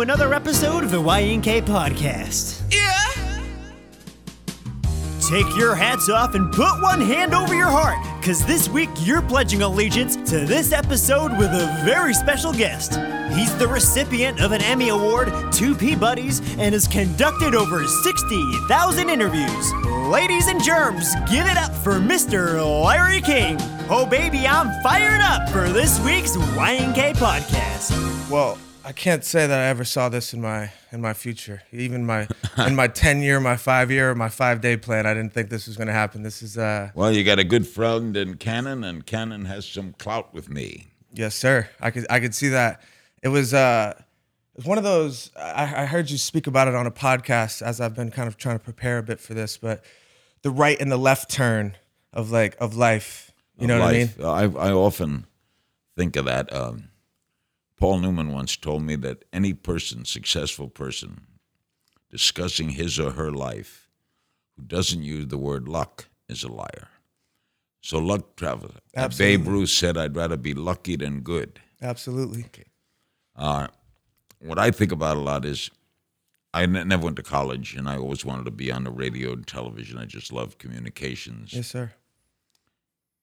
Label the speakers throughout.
Speaker 1: to another episode of the YNK Podcast.
Speaker 2: Yeah.
Speaker 1: Take your hats off and put one hand over your heart, because this week you're pledging allegiance to this episode with a very special guest. He's the recipient of an Emmy Award, two Peabodys, and has conducted over 60,000 interviews. Ladies and germs, give it up for Mr. Larry King. Oh, baby, I'm fired up for this week's YNK Podcast.
Speaker 2: Well, I can't say that I ever saw this in my in my future. Even my in my ten year, my five year, my five day plan, I didn't think this was going to happen. This is uh
Speaker 3: Well, you got a good friend in Cannon, and Cannon has some clout with me.
Speaker 2: yes, sir. I could I could see that. It was uh it was one of those. I, I heard you speak about it on a podcast as I've been kind of trying to prepare a bit for this, but the right and the left turn of like of life. You know what I mean?
Speaker 3: Life. I, I often think of that. Um, Paul Newman once told me that any person, successful person, discussing his or her life, who doesn't use the word luck is a liar. So luck travels.
Speaker 2: Absolutely.
Speaker 3: Babe Ruth said, "I'd rather be lucky than good."
Speaker 2: Absolutely.
Speaker 3: Uh, what I think about a lot is I n- never went to college, and I always wanted to be on the radio and television. I just love communications.
Speaker 2: Yes, sir.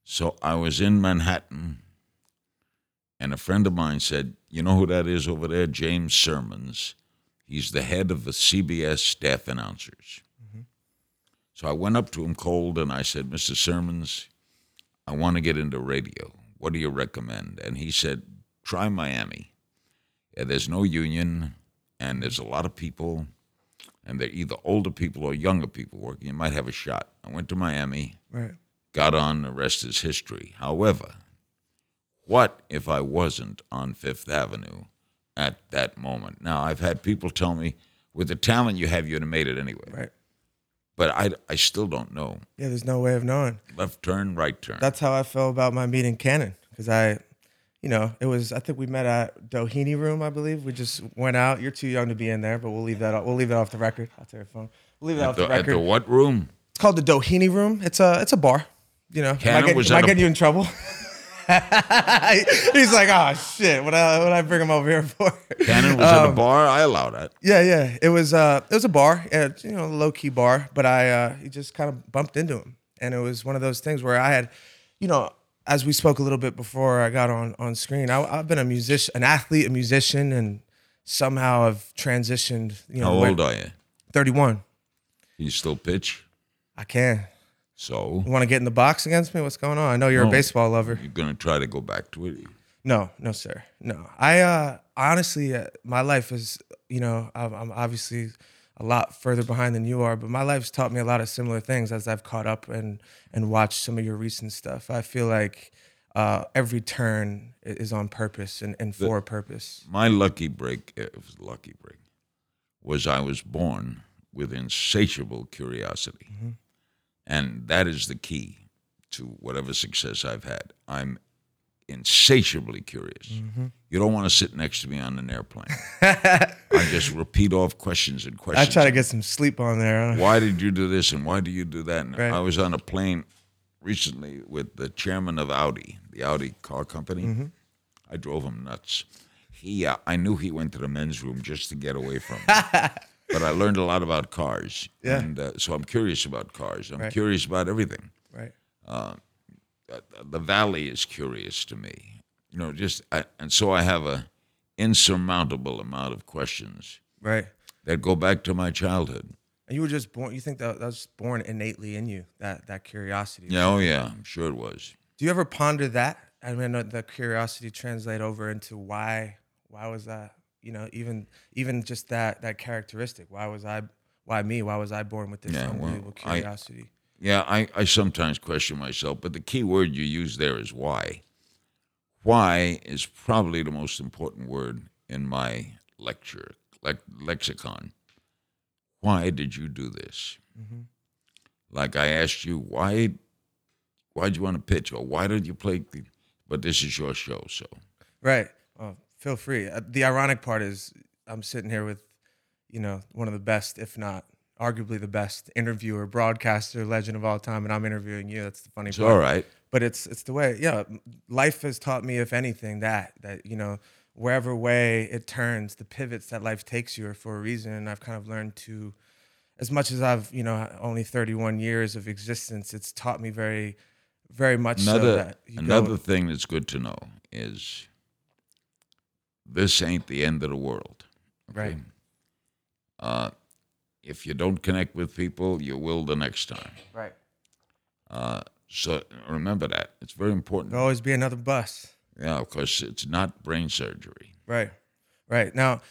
Speaker 3: So I was in Manhattan, and a friend of mine said, You know who that is over there? James Sirmons. He's the head of the CBS staff announcers. Mm-hmm. So I went up to him cold and I said, Mr. Sirmons, I want to get into radio. What do you recommend? And he said, Try Miami. Yeah, there's no union, and there's a lot of people, and they're either older people or younger people working. You might have a shot. I went to Miami
Speaker 2: Right.
Speaker 3: got on, the rest is history. However, what if I wasn't on Fifth Avenue at that moment? Now, I've had people tell me, with the talent you have, you'd have made it anyway.
Speaker 2: Right.
Speaker 3: But I, I still don't know.
Speaker 2: Yeah. There's no way of knowing.
Speaker 3: Left turn, right turn.
Speaker 2: that's how I felt about my meeting Cannon because I, you know, it was I think we met at Doheny Room, I believe. We just went out. You're too young to be in there, but we'll leave that. Off, we'll leave that off the record. I'll tell your phone. We'll leave that
Speaker 3: at,
Speaker 2: off
Speaker 3: the,
Speaker 2: the,
Speaker 3: at
Speaker 2: record.
Speaker 3: the what room?
Speaker 2: it's called the Doheny Room. It's a it's a bar. You know, am I,
Speaker 3: Cannon
Speaker 2: get-
Speaker 3: was
Speaker 2: am I
Speaker 3: at a-
Speaker 2: getting you in trouble? He's like, oh shit, what I what I bring him over here for?
Speaker 3: Cannon was at
Speaker 2: Um,
Speaker 3: a bar. I allowed that.
Speaker 2: Yeah, yeah. It was uh it was a bar, uh, you know, low key bar, but I uh he just kind of bumped into him. And it was one of those things where I had, you know, as we spoke a little bit before I got on on screen, I, I've been a musician, an athlete, a musician, and somehow I've transitioned. You know,
Speaker 3: How old are you?
Speaker 2: 31.
Speaker 3: You still pitch?
Speaker 2: I can.
Speaker 3: So
Speaker 2: You want to get in the box against me? What's going on? I know you're a baseball lover.
Speaker 3: you're going to try to go back to it?
Speaker 2: No, no, sir. No, I uh, honestly, uh, my life is, you know, I'm, I'm obviously a lot further behind than you are, but my life's taught me a lot of similar things as I've caught up and and watched some of your recent stuff. I feel like uh, every turn is on purpose and, and for a purpose.
Speaker 3: My lucky break, uh, it was lucky break, was I was born with insatiable curiosity. And that is the key to whatever success I've had. I'm insatiably curious. You don't want to sit next to me on an airplane. I just repeat off questions and questions.
Speaker 2: I try to get some sleep on there. huh?
Speaker 3: why did you do this and why do you do that? And
Speaker 2: Right.
Speaker 3: I was on a plane recently with the chairman of Audi, the Audi car company.
Speaker 2: Mm-hmm.
Speaker 3: I drove him nuts. He, uh, I knew he went to the men's room just to get away from me. but I learned a lot about cars.
Speaker 2: Yeah.
Speaker 3: And uh, so I'm curious about cars. I'm
Speaker 2: Right.
Speaker 3: curious about everything.
Speaker 2: Right.
Speaker 3: Uh, the valley is curious to me. You know, just, I, and so I have a insurmountable amount of questions
Speaker 2: Right.
Speaker 3: that go back to my childhood.
Speaker 2: And you were just born. You think that that was born innately in you that that curiosity.
Speaker 3: Yeah, oh yeah, I'm sure it was.
Speaker 2: Do you ever ponder that? I mean, uh, the curiosity translate over into why? Why was that? You know, even even just that that characteristic. Why was I? Why me? Why was I born with this
Speaker 3: Yeah, well,
Speaker 2: unbelievable
Speaker 3: I-
Speaker 2: curiosity?
Speaker 3: Yeah, I, I sometimes question myself, but the key word you use there is why. Why is probably the most important word in my lecture, lex- lexicon. Why did you do this? Mm-hmm. Like I asked you, why why'd you want to pitch or why did you play? the- But this is your show, so
Speaker 2: Right. Feel free. Uh, The ironic part is I'm sitting here with, you know, one of the best, if not arguably the best interviewer, broadcaster, legend of all time, and I'm interviewing you. That's the funny
Speaker 3: it's
Speaker 2: part.
Speaker 3: all right.
Speaker 2: but it's it's the way yeah life has taught me if anything that that you know wherever way it turns, the pivots that life takes you are for a reason. And I've kind of learned to, as much as I've, you know, only 31 years of existence, it's taught me very, very much so
Speaker 3: Another
Speaker 2: that
Speaker 3: another thing that's good to know is this ain't the end of the world.
Speaker 2: right,
Speaker 3: Uh, if you don't connect with people, you will the next time.
Speaker 2: right.
Speaker 3: Uh, so remember that. It's very important.
Speaker 2: There'll always be another bus.
Speaker 3: Yeah, because it's not brain surgery.
Speaker 2: Right. Right. Now,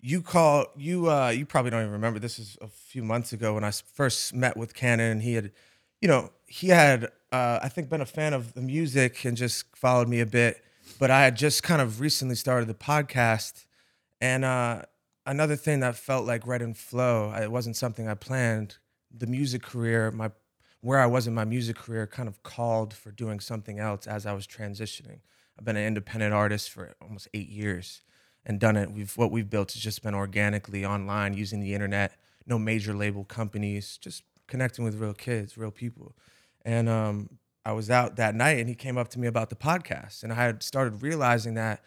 Speaker 2: you call you uh you probably don't even remember this is a few months ago when I first met with Cannon and he had you know, he had uh I think been a fan of the music and just followed me a bit, but I had just kind of recently started the podcast and uh another thing that felt like right and flow. It wasn't something I planned. The music career, my where I was in my music career kind of called for doing something else as I was transitioning. I've been an independent artist for almost eight years and done it. We've what we've built has just been organically online using the internet, no major label companies, just connecting with real kids, real people. And um, I was out that night and he came up to me about the podcast. And I had started realizing that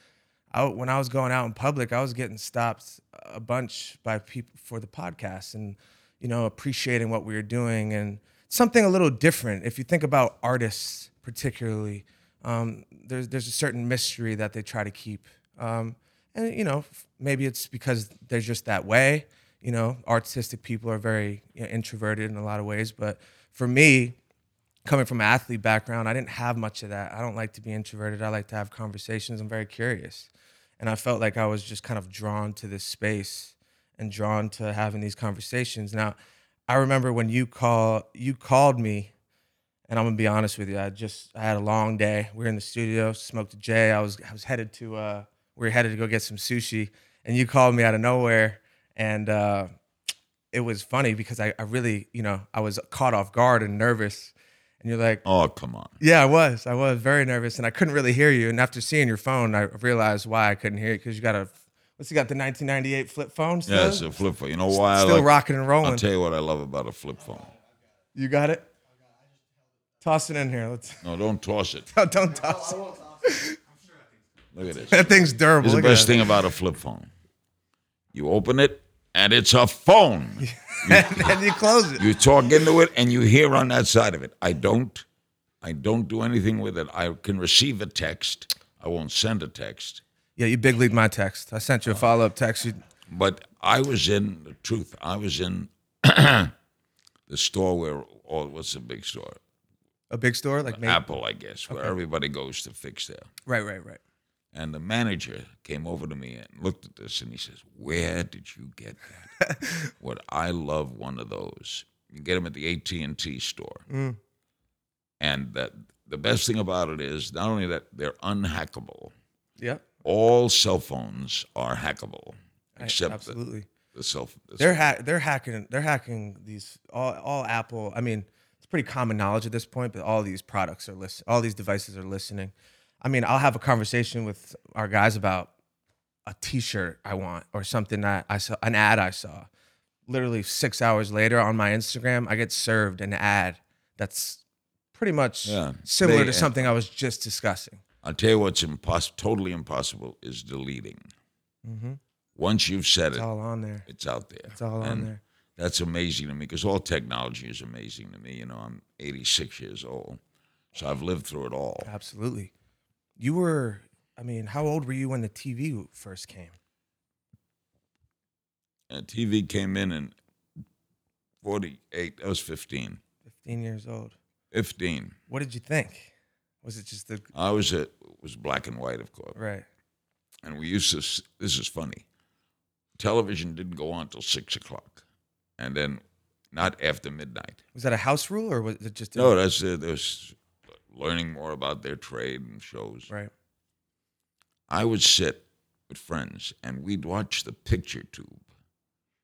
Speaker 2: I, when I was going out in public, I was getting stopped a bunch by people for the podcast and, you know, appreciating what we were doing and something a little different. If you think about artists, particularly, um, there's there's a certain mystery that they try to keep. Um, and you know, maybe it's because they're just that way. You know, artistic people are very you know, introverted in a lot of ways. But for me, coming from an athlete background, I didn't have much of that. I don't like to be introverted. I like to have conversations. I'm very curious. And I felt like I was just kind of drawn to this space and drawn to having these conversations. Now, I remember when you call you called me, and I'm gonna be honest with you. I just I had a long day. We were in the studio, smoked a J. I was I was headed to uh we were headed to go get some sushi, and you called me out of nowhere, and uh, it was funny because I, I really you know I was caught off guard and nervous, and you're like,
Speaker 3: Oh, come on.
Speaker 2: yeah, I was. I was very nervous, and I couldn't really hear you. And after seeing your phone, I realized why I couldn't hear you because you got a what's you got the 1998 flip phone still?
Speaker 3: Yeah, it's a flip phone. You know why? I
Speaker 2: still
Speaker 3: like,
Speaker 2: rocking and rolling.
Speaker 3: I'll tell you what I love about a flip phone.
Speaker 2: you got it. Toss it in here. Let's
Speaker 3: No, don't toss it.
Speaker 2: don't, don't toss it.
Speaker 3: Look at this.
Speaker 2: That thing's durable.
Speaker 3: Here's the best thing about a flip phone. You open it, and it's a phone.
Speaker 2: and you close it.
Speaker 3: You talk into it, and you hear on that side of it. I don't. I don't do anything with it. I can receive a text. I won't send a text.
Speaker 2: Yeah, you big league my text. I sent you a follow up text. You,
Speaker 3: But I was in the truth. I was in the store where all what's the big store?
Speaker 2: a big store like uh, maybe.
Speaker 3: Apple, I guess, where everybody goes to fix their.
Speaker 2: Right, right, right.
Speaker 3: And the manager came over to me and looked at this and he says, Where did you get that? what I love one of those. You get them at the AT&T store. Mm. And that the best thing about it is not only that they're unhackable,
Speaker 2: Yep.
Speaker 3: all cell phones are hackable, except the,
Speaker 2: absolutely.
Speaker 3: the cell the
Speaker 2: They're hack. They're hacking. They're hacking these all. All Apple. I mean, it's pretty common knowledge at this point. But all these products are listen. All these devices are listening. I mean, I'll have a conversation with our guys about a T-shirt I want or something that I saw an ad I saw. Literally six hours later on my Instagram, I get served an ad that's pretty much
Speaker 3: Yeah.
Speaker 2: similar
Speaker 3: They-
Speaker 2: to something I was just discussing.
Speaker 3: I'll tell you what's impossible, totally impossible, is deleting. Mm-hmm. Once you've said
Speaker 2: It's
Speaker 3: it, it's
Speaker 2: all on there.
Speaker 3: it's out there.
Speaker 2: It's all on there.
Speaker 3: That's amazing to me because all technology is amazing to me. You know, I'm 86 years old, so I've lived through it all.
Speaker 2: Absolutely. You were. I mean, how old were you when the TV first came?
Speaker 3: And TV came in in 48. I was 15.
Speaker 2: 15 years old.
Speaker 3: 15.
Speaker 2: What did you think? Was it just the
Speaker 3: I was a, it was black and white, of course.
Speaker 2: right?
Speaker 3: And we used to. This is funny. Television didn't go on till six o'clock, and then not after midnight.
Speaker 2: Was that a house rule or was it just a,
Speaker 3: No, that's uh, there's learning more about their trade and shows.
Speaker 2: right?
Speaker 3: I would sit with friends and we'd watch the picture tube,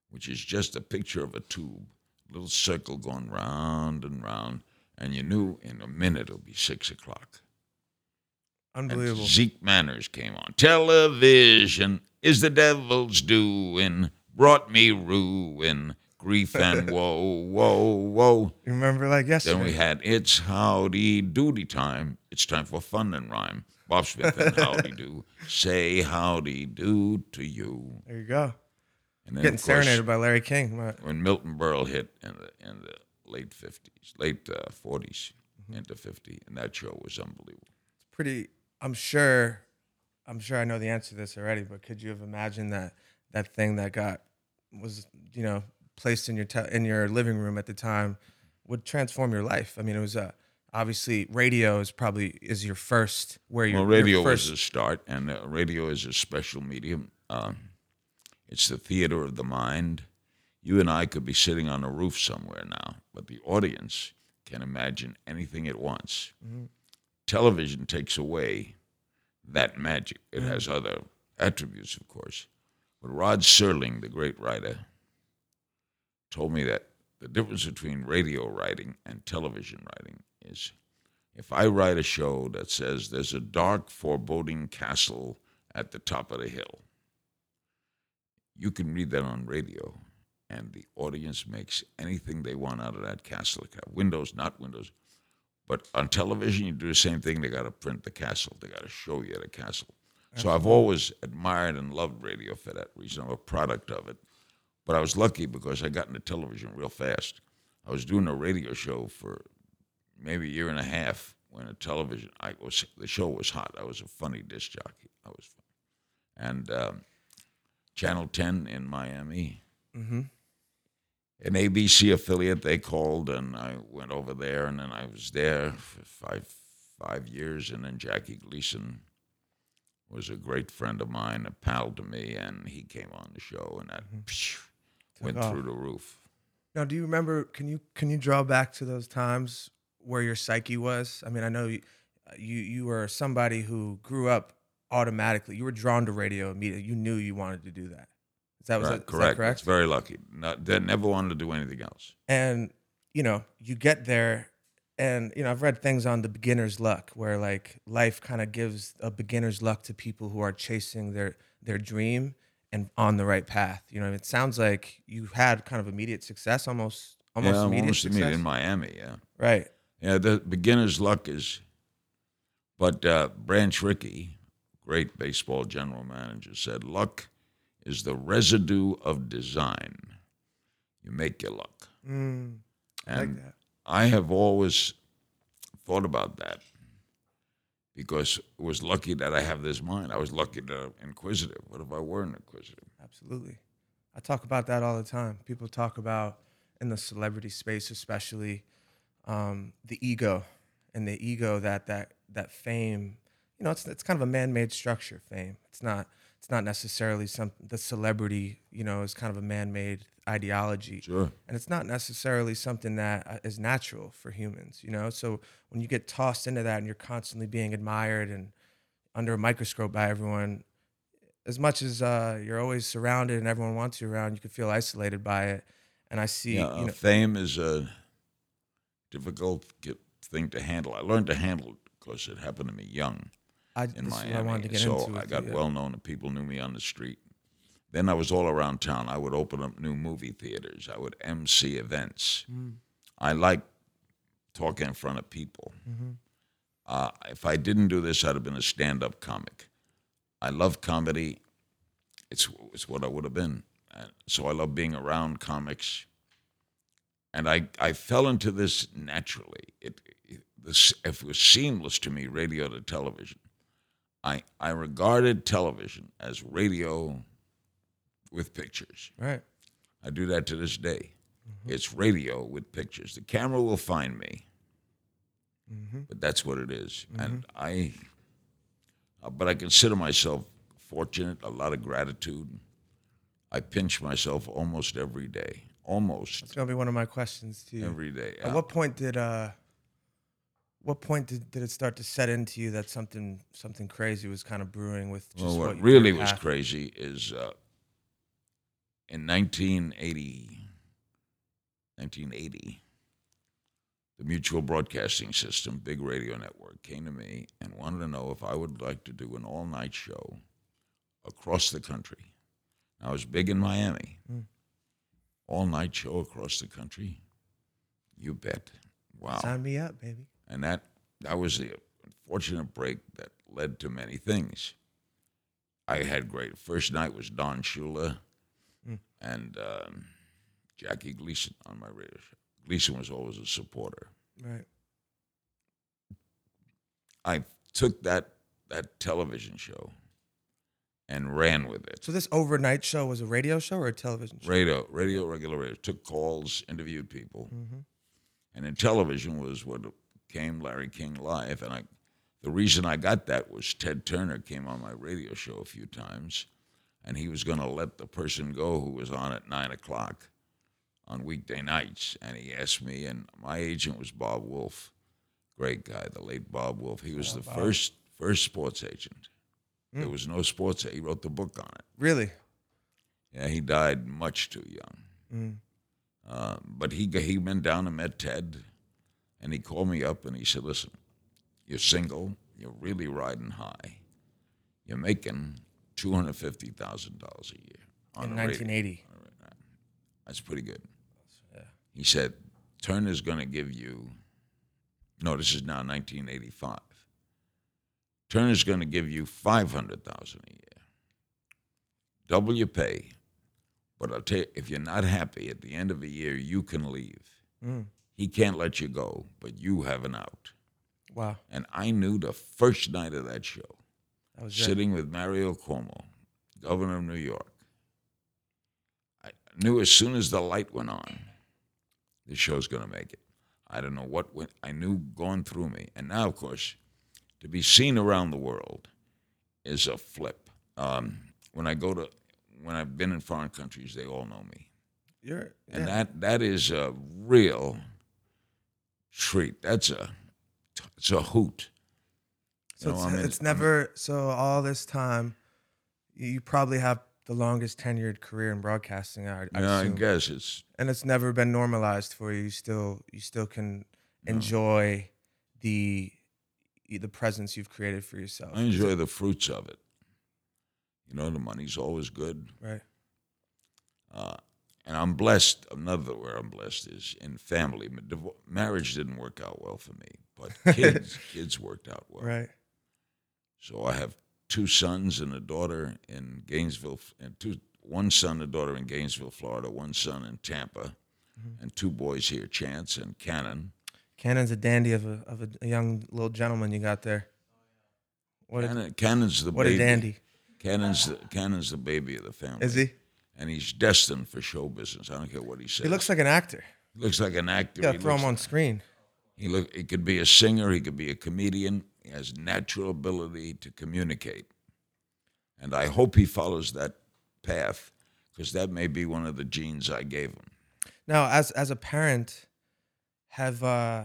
Speaker 3: which is just a picture of a tube, little circle going round and round, and you knew in a minute it'll be six o'clock. And
Speaker 2: Unbelievable.
Speaker 3: Zeke Manners came on. Television is the devil's doing, brought me ruin, grief and woe, woe, woe.
Speaker 2: You remember like yesterday?
Speaker 3: Then we had It's Howdy Doody Time. It's time for fun and rhyme. Bob Smith and Howdy Do. Say howdy do to you.
Speaker 2: There you go.
Speaker 3: And then,
Speaker 2: Getting
Speaker 3: course,
Speaker 2: serenaded by Larry King. Right.
Speaker 3: when Milton Berle hit in the in the late fifties, late uh, 40s
Speaker 2: Mm-hmm.
Speaker 3: into fifty, and that show was unbelievable.
Speaker 2: It's pretty i'm sure i'm sure i know the answer to this already but could you have imagined that that thing that got was you know placed in your te- in your living room at the time would transform your life i mean it was uh, obviously radio is probably is your first where your
Speaker 3: Well, radio
Speaker 2: your first,
Speaker 3: was a start, and uh, radio is a special medium. Um, it's the theater of the mind. You and I could be sitting on a roof somewhere now, but the audience can imagine anything it wants. Television takes away that magic. It has other attributes, of course. But Rod Serling, the great writer, told me that the difference between radio writing and television writing is if I write a show that says there's a dark, foreboding castle at the top of the hill, you can read that on radio, and the audience makes anything they want out of that castle. It can have windows, not windows. But on television, you do the same thing. They got to print the castle. They got to show you the castle. So I've always admired and loved radio for that reason. I'm a product of it. But I was lucky because I got into television real fast. I was doing a radio show for maybe a year and a half when a television I was the show was hot. I was a funny disc jockey. I was, funny. and um, Channel Ten in Miami, an ABC affiliate. They called and I went over there, and then I was there for five five years, and then Jackie Gleason was a great friend of mine, a pal to me, and he came on the show, and that phew, went
Speaker 2: off.
Speaker 3: through the roof.
Speaker 2: now do you remember can you can you draw back to those times where your psyche was i mean i know you you, you were somebody who grew up automatically you were drawn to radio immediately you knew you wanted to do that is that was
Speaker 3: Right,
Speaker 2: that, is that
Speaker 3: correct.
Speaker 2: correct
Speaker 3: It's very lucky. Not, they never wanted to do anything else.
Speaker 2: and you know you get there and you know i've read things on the beginner's luck where like life kind of gives a beginner's luck to people who are chasing their their dream and on the right path you know it sounds like you had kind of immediate success almost almost
Speaker 3: yeah,
Speaker 2: immediate
Speaker 3: almost
Speaker 2: success
Speaker 3: immediate in Miami. Yeah,
Speaker 2: right
Speaker 3: yeah. The beginner's luck is, but uh, Branch Rickey, great baseball general manager, said luck is the residue of design. You make your luck,
Speaker 2: mm, I like that
Speaker 3: I have always thought about that because it was lucky that I have this mind. I was lucky that I'm inquisitive. What if I weren't inquisitive?
Speaker 2: absolutely i talk about that all the time people talk about in the celebrity space especially um, the ego and the ego that that that fame you know it's it's kind of a man-made structure fame it's not it's not necessarily some the celebrity you know is kind of a man-made ideology
Speaker 3: Sure.
Speaker 2: and it's not necessarily something that uh, natural for humans you know so when you get tossed into that and you're constantly being admired and under a microscope by everyone as much as uh, you're always surrounded and everyone wants you around you can feel isolated by it and i see
Speaker 3: Yeah,
Speaker 2: you know
Speaker 3: fame is a difficult thing to handle. I learned to handle it because it happened to me young
Speaker 2: I,
Speaker 3: in Miami.
Speaker 2: I wanted to get into.
Speaker 3: so.
Speaker 2: I
Speaker 3: got
Speaker 2: you,
Speaker 3: well known and people knew me on the street. Then I was all around town. I would open up new movie theaters. I would MC events.
Speaker 2: Mm.
Speaker 3: I like talking in front of people.
Speaker 2: Mm-hmm.
Speaker 3: Uh, if I didn't do this, I'd have been a stand-up comic. I love comedy. It's it's what I would have been. And so I love being around comics. And I, I fell into this naturally. It, it this it was seamless to me, radio to television. I I regarded television as radio with pictures.
Speaker 2: right
Speaker 3: I do that to this day. It's radio with pictures. The camera will find me, but that's what it is. And I, uh, but I consider myself fortunate. A lot of gratitude. I pinch myself almost every day. Almost
Speaker 2: it's gonna be one of my questions to you
Speaker 3: every day.
Speaker 2: At what point did uh what point did, did it start to set into you that something something crazy was kind of brewing with just
Speaker 3: well,
Speaker 2: what
Speaker 3: what really was
Speaker 2: path?
Speaker 3: crazy is uh, in 1980, 1980, the Mutual Broadcasting System, big radio network, came to me and wanted to know if I would like to do an all night show across the country. I was big in Miami. All night show across the country. You bet. Wow
Speaker 2: Sign me up, baby.
Speaker 3: and that that was the unfortunate break that led to many things. I had great. First night was Don Shula and um, Jackie Gleason on my radio show. Gleason was always a supporter.
Speaker 2: Right.
Speaker 3: I took that that television show and ran with it.
Speaker 2: So this overnight show was a radio show or a television show?
Speaker 3: Radio, radio, regular radio. Took calls, interviewed people, mm-hmm. and then television was what came Larry King live. And I, the reason I got that was Ted Turner came on my radio show a few times, and he was going to let the person go who was on at nine o'clock on weekday nights. And he asked me, and my agent was Bob Woolf, great guy, the late Bob Woolf. He was the first first sports agent. There was no sports. He wrote the book on it.
Speaker 2: Really?
Speaker 3: Yeah, he died much too young. Uh, but he he went down and met Ted, and he called me up and he said, "Listen, you're single. You're really riding high. You're making two hundred fifty thousand dollars a year on
Speaker 2: In
Speaker 3: the radio.
Speaker 2: 1980.
Speaker 3: That's pretty good." He said, "Turner's going to give you. No, this is now 1985. Turner's going to give you five hundred thousand a year. Double your pay." But I'll tell you, if you're not happy at the end of a year, you can leave. Mm. He can't let you go, but you have an out.
Speaker 2: Wow.
Speaker 3: And I knew the first night of that show,
Speaker 2: That was it.
Speaker 3: sitting with Mario Cuomo, governor of New York, I knew as soon as the light went on, this show's going to make it. I don't know what went, I knew going through me. And now, of course, to be seen around the world is a flip. Um, when I go to, when I've been in foreign countries, they all know me.
Speaker 2: You're
Speaker 3: And that that is a real treat. That's a it's a hoot.
Speaker 2: So it's,
Speaker 3: I mean,
Speaker 2: it's
Speaker 3: I
Speaker 2: never so all this time, you you probably have the longest tenured career in broadcasting. I, I
Speaker 3: Yeah, I guess it's
Speaker 2: and it's never been normalized for you. You still you still can enjoy the the presence you've created for yourself.
Speaker 3: I enjoy the fruits of it. You know, the money's always good,
Speaker 2: Right.
Speaker 3: uh, and I'm blessed. Another where I'm blessed is in family. Marriage didn't work out well for me, but kids kids worked out well.
Speaker 2: Right.
Speaker 3: So I have two sons and a daughter in Gainesville, and two one son and daughter in Gainesville, Florida, one son in Tampa, mm-hmm. and two boys here, Chance and Cannon.
Speaker 2: Cannon's a dandy of a of a, a young little gentleman you got there. What a,
Speaker 3: Cannon's the
Speaker 2: what
Speaker 3: baby.
Speaker 2: a dandy.
Speaker 3: Cannon's the, Cannon's the baby of the family.
Speaker 2: Is he?
Speaker 3: And he's destined for show business. I don't care what he says.
Speaker 2: He looks like an actor.
Speaker 3: He looks like an actor.
Speaker 2: You throw him on
Speaker 3: like-
Speaker 2: screen.
Speaker 3: He look. He could be a singer. He could be a comedian. He has natural ability to communicate, and I hope he follows that path because that may be one of the genes I gave him.
Speaker 2: Now, as as a parent, have uh,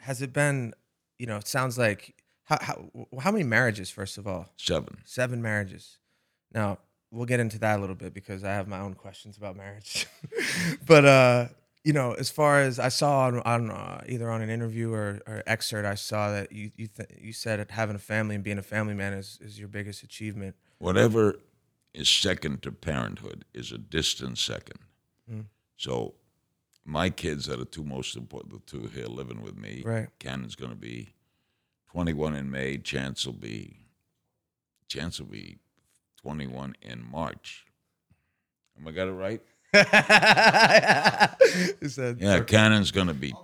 Speaker 2: has it been? You know, it sounds like how how how many marriages? First of all,
Speaker 3: Seven.
Speaker 2: seven marriages. Now we'll get into that a little bit because I have my own questions about marriage. but uh, you know, as far as I saw on, on uh, either on an interview or, or excerpt, I saw that you you th- you said that having a family and being a family man is is your biggest achievement.
Speaker 3: Whatever is second to parenthood is a distant second.
Speaker 2: Mm.
Speaker 3: So, my kids are the two most important. The two here living with me.
Speaker 2: Right.
Speaker 3: Cannon's going to be 21 in May. Chance will be Chance will be 21 in March. Am I got it right?
Speaker 2: he said,
Speaker 3: Yeah, Cannon's going to be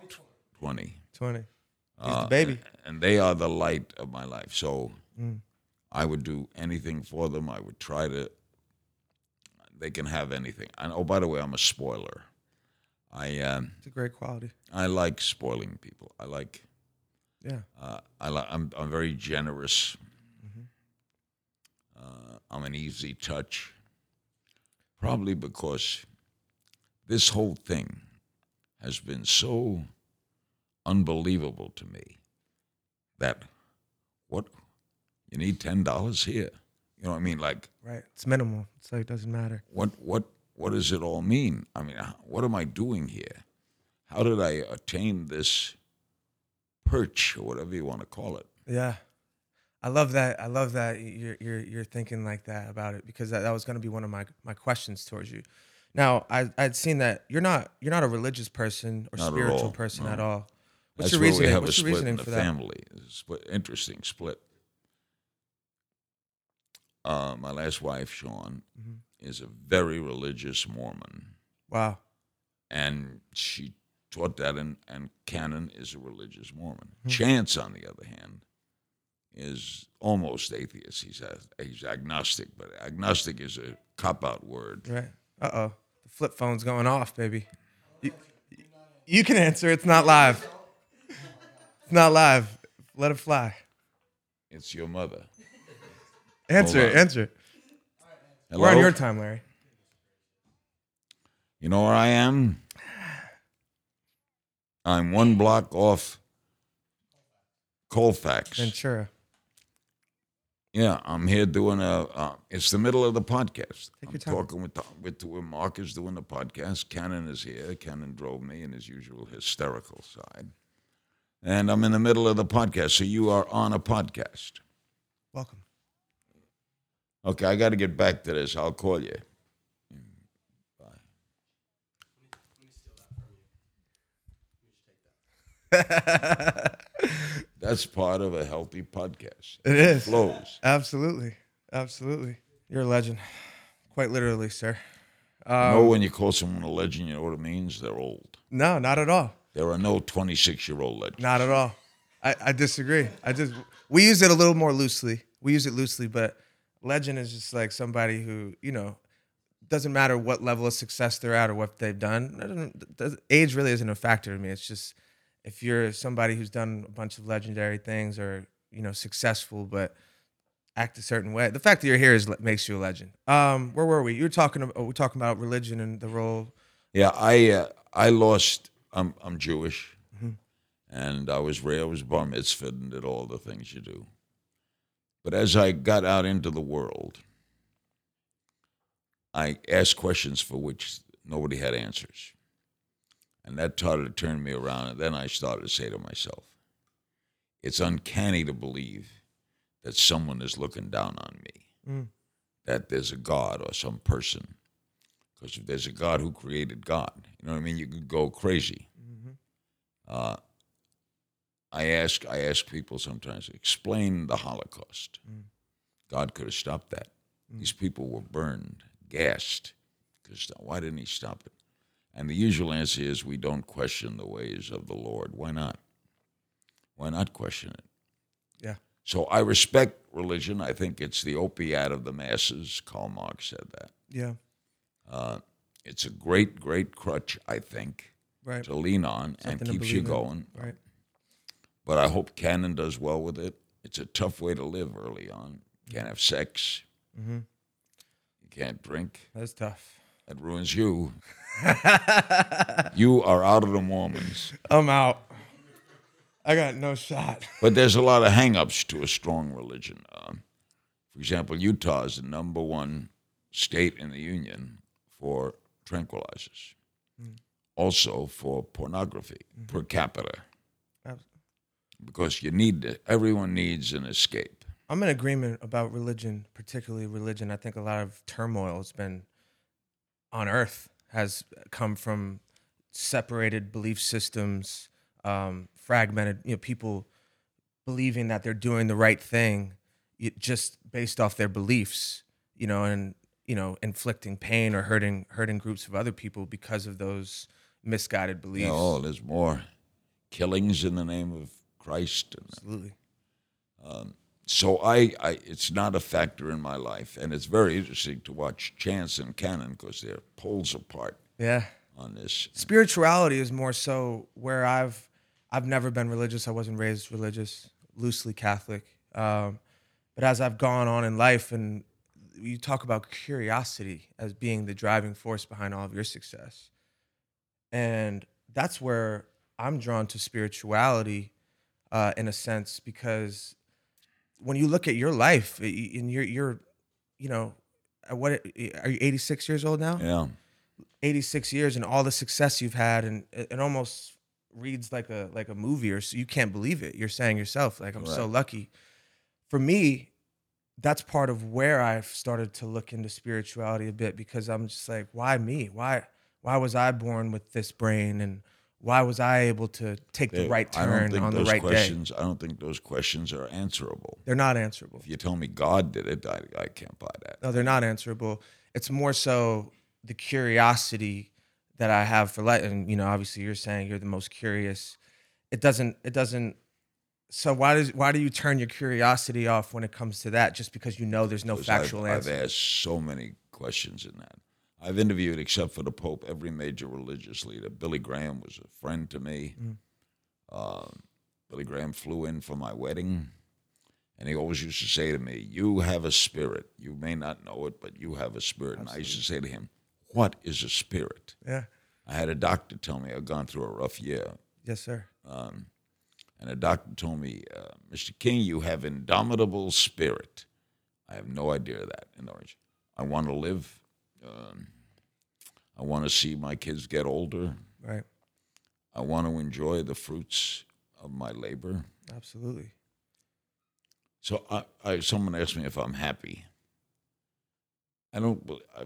Speaker 3: 20.
Speaker 2: twenty. He's
Speaker 3: Uh,
Speaker 2: the baby.
Speaker 3: And they are the light of my life. So
Speaker 2: Mm.
Speaker 3: I would do anything for them. I would try to, they can have anything. And oh, by the way, I'm a spoiler. I, um,
Speaker 2: It's a great quality.
Speaker 3: I like spoiling people. I like,
Speaker 2: Yeah.
Speaker 3: uh, I like, I'm, I'm very generous. Uh, I'm an easy touch. Probably because this whole thing has been so unbelievable to me that what you need ten dollars here. You know what I mean? Like
Speaker 2: Right. It's minimal. It's like it doesn't matter.
Speaker 3: what what what does it all mean? I mean, what am I doing here? How did I attain this perch or whatever you want to call it?
Speaker 2: Yeah. I love that. I love that you're you're you're thinking like that about it because that, that was going to be one of my my questions towards you. Now, I I'd seen that you're not you're not a religious person or
Speaker 3: Not at
Speaker 2: spiritual
Speaker 3: all,
Speaker 2: person
Speaker 3: no.
Speaker 2: at all. What's
Speaker 3: That's
Speaker 2: your reasoning? What's
Speaker 3: a
Speaker 2: your
Speaker 3: split
Speaker 2: reasoning for that?
Speaker 3: family. Split, interesting split. uh, my last wife, Shawn,
Speaker 2: Mhm.
Speaker 3: is a very religious Mormon,
Speaker 2: Wow.
Speaker 3: and she taught that. And and Cannon is a religious Mormon.
Speaker 2: Hmm.
Speaker 3: Chance, on the other hand, is almost atheist. He's a, he's agnostic, but agnostic is a cop out word.
Speaker 2: Right. Uh oh. Flip phone's going off, baby. You, you can answer. It's not live. It's not live. Let it fly.
Speaker 3: It's your mother.
Speaker 2: Answer it. Answer it. We're on your time, Larry.
Speaker 3: You know where I am? I'm one block off Colfax.
Speaker 2: Ventura.
Speaker 3: Yeah, I'm here doing a. Uh, it's the middle of the podcast.
Speaker 2: Take
Speaker 3: I'm talking with with where Mark is doing the podcast. Cannon is here. Cannon drove me in his usual hysterical side, and I'm in the middle of the podcast. So you are on a podcast.
Speaker 2: Welcome.
Speaker 3: Okay, I got to get back to this. I'll call you. That's part of a healthy podcast.
Speaker 2: It is.
Speaker 3: Flows.
Speaker 2: Absolutely. Absolutely. You're a legend. Quite literally, sir.
Speaker 3: You
Speaker 2: Um,
Speaker 3: know when you call someone a legend, you know what it means? They're old.
Speaker 2: No, not at all.
Speaker 3: There are no 26 year old legends.
Speaker 2: Not at all. I, I disagree. I just we use it a little more loosely. We use it loosely, but legend is just like somebody who you know doesn't matter what level of success they're at or what they've done. That doesn't- does- age really isn't a factor to me. It's just if you're somebody who's done a bunch of legendary things or you know successful, but act a certain way. The fact that you're here is makes you a legend. Um, where were we? You were talking about we were talking about religion and the role.
Speaker 3: Yeah, I uh, I lost. I'm I'm Jewish, and I was raised. I was bar mitzvahed and did all the things you do. But as I got out into the world, I asked questions for which nobody had answers, and that started to turn me around. And then I started to say to myself, "It's uncanny to believe that someone is looking down on me,
Speaker 2: Mm.
Speaker 3: that there's a God or some person." Because if there's a God who created God, you know what I mean, you could go crazy. Uh, I ask, I ask people sometimes, explain the Holocaust. God could have stopped that. These people were burned, gassed. Because why didn't He stop it? And the usual answer is, we don't question the ways of the Lord. Why not? Why not question it?
Speaker 2: Yeah.
Speaker 3: So I respect religion. I think it's the opiate of the masses. Karl Marx said that.
Speaker 2: Yeah.
Speaker 3: Uh, it's a great, great crutch, I think,
Speaker 2: Right.
Speaker 3: to lean on
Speaker 2: Something
Speaker 3: and keeps you
Speaker 2: believe in.
Speaker 3: going.
Speaker 2: Right.
Speaker 3: But I hope Cannon does well with it. It's a tough way to live early on. You can't have sex.
Speaker 2: Mm-hmm.
Speaker 3: You can't drink.
Speaker 2: That's tough.
Speaker 3: That ruins you. you are out of the Mormons.
Speaker 2: I'm out. I got no shot.
Speaker 3: But there's a lot of hang-ups to a strong religion. Um, for example, Utah is the number one state in the union for tranquilizers, also for pornography per capita,
Speaker 2: Ab-
Speaker 3: because you need to, everyone needs an escape.
Speaker 2: I'm in agreement about religion, particularly religion. I think a lot of turmoil has been on earth has come from separated belief systems, um, fragmented, you know, people believing that they're doing the right thing just based off their beliefs, you know, and you know, inflicting pain or hurting hurting groups of other people because of those misguided beliefs.
Speaker 3: oh, there's more killings in the name of Christ. And
Speaker 2: Absolutely.
Speaker 3: So I, I, it's not a factor in my life. And it's very interesting to watch Chance and Cannon because they're poles apart
Speaker 2: Yeah.
Speaker 3: on this.
Speaker 2: spirituality is more so where I've I've never been religious. I wasn't raised religious, loosely Catholic. Um, but as I've gone on in life, and you talk about curiosity as being the driving force behind all of your success, and that's where I'm drawn to spirituality, uh, in a sense, because when you look at your life, eh, y- and you're you're, you know, what eh, eh, are you 86 years old now?
Speaker 3: Yeah.
Speaker 2: 86 years and all the success you've had and it, almost reads like a like a movie or so you can't believe it you're saying yourself like i'm so lucky for me that's part of where i've started to look into spirituality a bit because i'm just like why me why why was i born with this brain and why was I able to take the right turn on the right day?
Speaker 3: I don't think those questions are answerable.
Speaker 2: They're not answerable.
Speaker 3: If you tell me God did it, I, I can't buy that.
Speaker 2: No, they're not answerable. It's more so the curiosity that I have for life. And you know, obviously, you're saying you're the most curious. It doesn't. It doesn't. So why does why do you turn your curiosity off when it comes to that? Just because you know there's no factual
Speaker 3: I've,
Speaker 2: answer.
Speaker 3: I've asked so many questions in that. I've interviewed, except for the Pope, every major religious leader. Billy Graham was a friend to me.
Speaker 2: Mm.
Speaker 3: Um, Billy Graham flew in for my wedding, and he always used to say to me, "You have a spirit. You may not know it, but you have a spirit." And I used to say to him, "What is a spirit?"
Speaker 2: yeah.
Speaker 3: I had a doctor tell me I'd gone through a rough year.
Speaker 2: Yes, sir.
Speaker 3: Um, and a doctor told me, uh, Mr. King, you have indomitable spirit. I have no idea of that. In words, I want to live. Um, I want to see my kids get older.
Speaker 2: Right.
Speaker 3: I want to enjoy the fruits of my labor.
Speaker 2: Absolutely.
Speaker 3: So I, I someone asked me if I'm happy. I don't. I,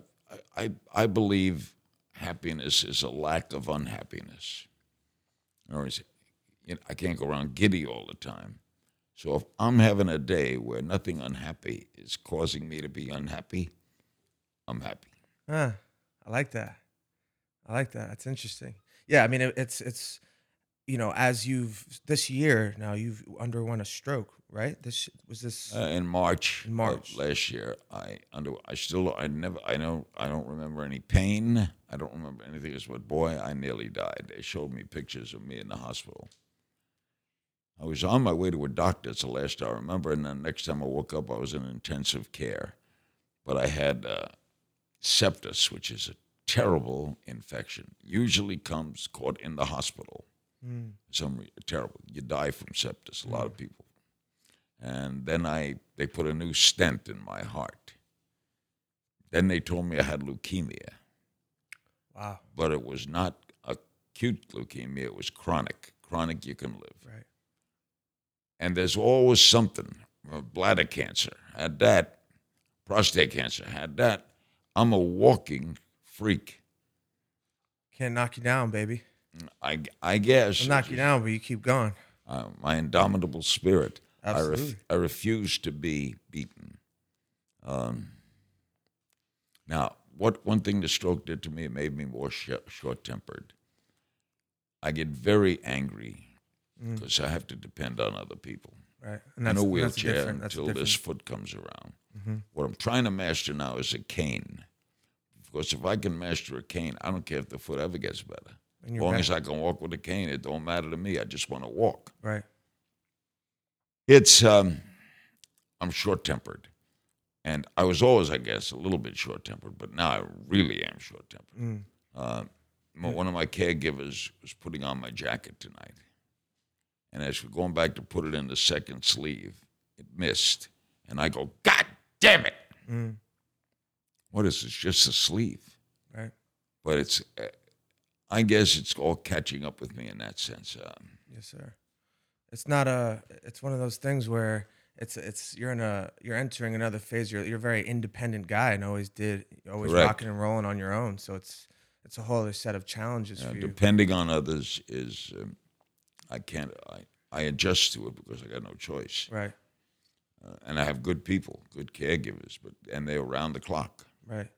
Speaker 3: I, I- I believe happiness is a lack of unhappiness. In other words, you know, I can't go around giddy all the time. So if I'm having a day where nothing unhappy is causing me to be unhappy, I'm happy.
Speaker 2: Huh. I like that. I like that. That's interesting. Yeah, I mean, it, it's it's you know, as you've this year now, you've undergone a stroke, right? This was this.
Speaker 3: Uh, in March,
Speaker 2: In March.
Speaker 3: of last year, I under I still I never I don't I don't remember any pain. I don't remember anything else. But boy, I nearly died. They showed me pictures of me in the hospital. I was on my way to a doctor. It's the last I remember. And then next time I woke up, I was in intensive care. But I had uh, sepsis, which is a terrible infection. Usually comes caught in the hospital.
Speaker 2: Mm.
Speaker 3: Some terrible. You die from sepsis. A lot of people. And then I they put a new stent in my heart. Then they told me I had leukemia,
Speaker 2: Wow.
Speaker 3: but it was not acute leukemia. It was chronic. Chronic, you can live.
Speaker 2: Right.
Speaker 3: And there's always something. Uh, Bladder cancer had that. Prostate cancer had that. I'm a walking freak.
Speaker 2: Can't knock you down, baby.
Speaker 3: I, I guess.
Speaker 2: I'll knock you down, but you keep going.
Speaker 3: uh, my indomitable spirit. I, ref-
Speaker 2: Absolutely.
Speaker 3: I refuse to be beaten. Um, now, what one thing the stroke did to me, it made me more sh- short-tempered. I get very angry
Speaker 2: Mm.
Speaker 3: because I have to depend on other people.
Speaker 2: Right. And
Speaker 3: in a wheelchair.
Speaker 2: That's
Speaker 3: until
Speaker 2: different.
Speaker 3: this foot comes around.
Speaker 2: Mhm.
Speaker 3: What I'm trying to master now is a cane. Because if I can master a cane, I don't care if the foot ever gets better. As long
Speaker 2: back.
Speaker 3: as I can walk with a cane, it don't matter to me. I just want to walk.
Speaker 2: Right.
Speaker 3: It's um, I'm short tempered, and I was always, I guess, a little bit short tempered, but now I really am short tempered.
Speaker 2: Mm.
Speaker 3: Uh, one of my caregivers was putting on my jacket tonight, and as we're going back to put it in the second sleeve, it missed, and I go, God damn it!
Speaker 2: Mm.
Speaker 3: What is this? Just a sleeve,
Speaker 2: Right.
Speaker 3: but it's. Uh, I guess it's all catching up with me in that sense. Um,
Speaker 2: Yes, sir. It's not a. It's one of those things where it's it's you're in a you're entering another phase. You're you're a very independent guy and always did always
Speaker 3: Correct.
Speaker 2: rocking and rolling on your own. So it's it's a whole other set of challenges for you.
Speaker 3: depending on others is um, I can't I, I adjust to it because I got no choice
Speaker 2: Right.
Speaker 3: Uh, and I have good people good caregivers but and they're around the clock
Speaker 2: Right.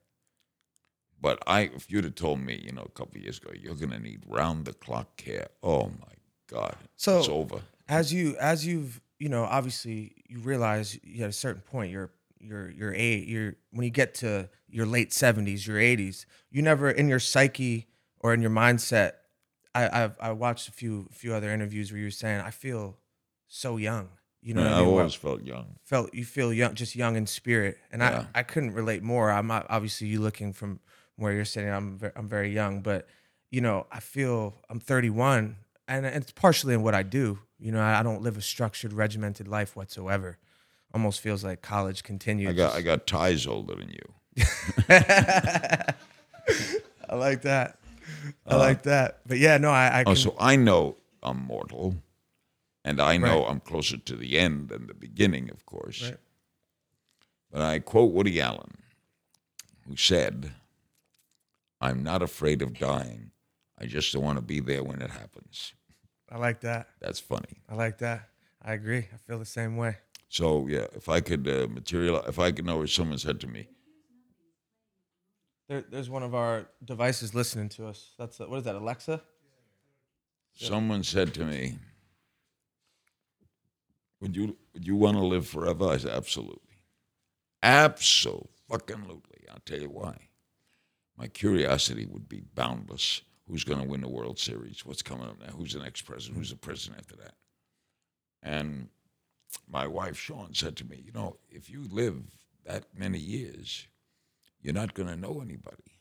Speaker 3: but I if you'd have told me you know a couple of years ago you're gonna need round the clock care oh my god
Speaker 2: So-
Speaker 3: it's over
Speaker 2: As you as you've you know obviously you realize you at a certain point you're you're you're eight you're when you get to your late seventies your eighties you never in your psyche or in your mindset. I I've I watched a few few other interviews where you were saying I feel so young. You know, what I mean? Where-
Speaker 3: always felt young
Speaker 2: felt you feel young, just young in spirit, and
Speaker 3: Yeah.
Speaker 2: I I couldn't relate more. I'm not, obviously you looking from where you're sitting. I'm ve- I'm very young, but you know I feel I'm 31, and it's partially in what I do. You know, I, don't live a structured, regimented life whatsoever. Almost feels like college continues.
Speaker 3: I got I got ties older than you
Speaker 2: I like that. I uh, like that. But yeah, no, I, I
Speaker 3: oh so I know I'm mortal and I know I'm closer to the end than the beginning of course
Speaker 2: Right.
Speaker 3: But I quote Woody Allen, who said, I'm not afraid of dying. I just don't want to be there when it happens.
Speaker 2: I like that.
Speaker 3: That's funny.
Speaker 2: I like that. I agree. I feel the same way.
Speaker 3: So yeah, if I could uh, materialize, if I could know what someone said to me,
Speaker 2: There, there's one of our devices listening to us. That's a, what is that? Alexa?
Speaker 3: someone said to me, "Would you would you want to live forever?" I said, "Absolutely, absolutely." I'll tell you why. My curiosity would be boundless. Who's going to win the World Series? What's coming up now? Who's the next president? Who's the president after that? And my wife Shawn said to me, "You know, if you live that many years, you're not going to know anybody."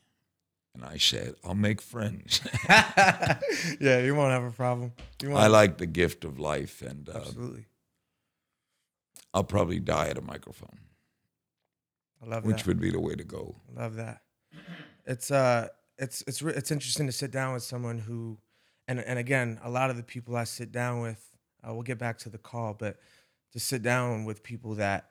Speaker 3: And I said, "I'll make friends."
Speaker 2: yeah, you won't have a problem. You won't.
Speaker 3: I like the gift of life, and uh,
Speaker 2: Absolutely.
Speaker 3: I'll probably die at a microphone,
Speaker 2: I love that.
Speaker 3: which
Speaker 2: that.
Speaker 3: would be the way to go.
Speaker 2: Love that. It's uh, it's it's it's interesting to sit down with someone who, and and again, a lot of the people I sit down with, uh, we'll get back to the call, but to sit down with people that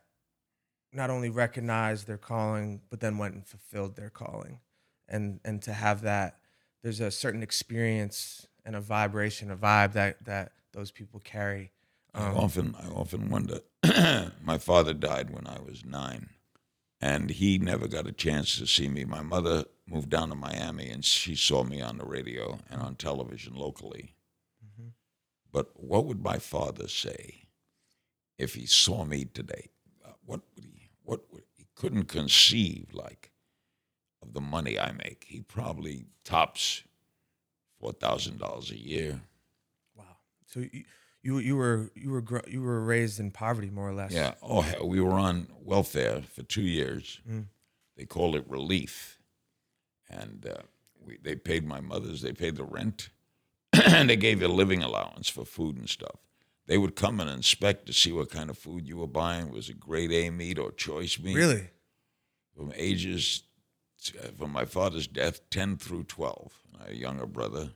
Speaker 2: not only recognize their calling, but then went and fulfilled their calling, and and to have that, there's a certain experience and a vibration, a vibe that that those people carry.
Speaker 3: I
Speaker 2: Um,
Speaker 3: often, I often wonder. my father died when I was nine, and he never got a chance to see me. My mother moved down to Miami, and she saw me on the radio and on television locally. But what would my father say if he saw me today? Uh, what would he? What would he couldn't conceive like of the money I make? He probably tops four thousand dollars a year.
Speaker 2: Wow. So you you you were you were you were raised in poverty more or less.
Speaker 3: Yeah. Oh, we were on welfare for two years.
Speaker 2: Mm.
Speaker 3: They called it relief, and uh, we, they paid my mother's. They paid the rent, and they gave you a living allowance for food and stuff. They would come and inspect to see what kind of food you were buying. Was it grade A meat or choice meat?
Speaker 2: Really?
Speaker 3: From ages, from my father's death, ten through twelve. My younger brother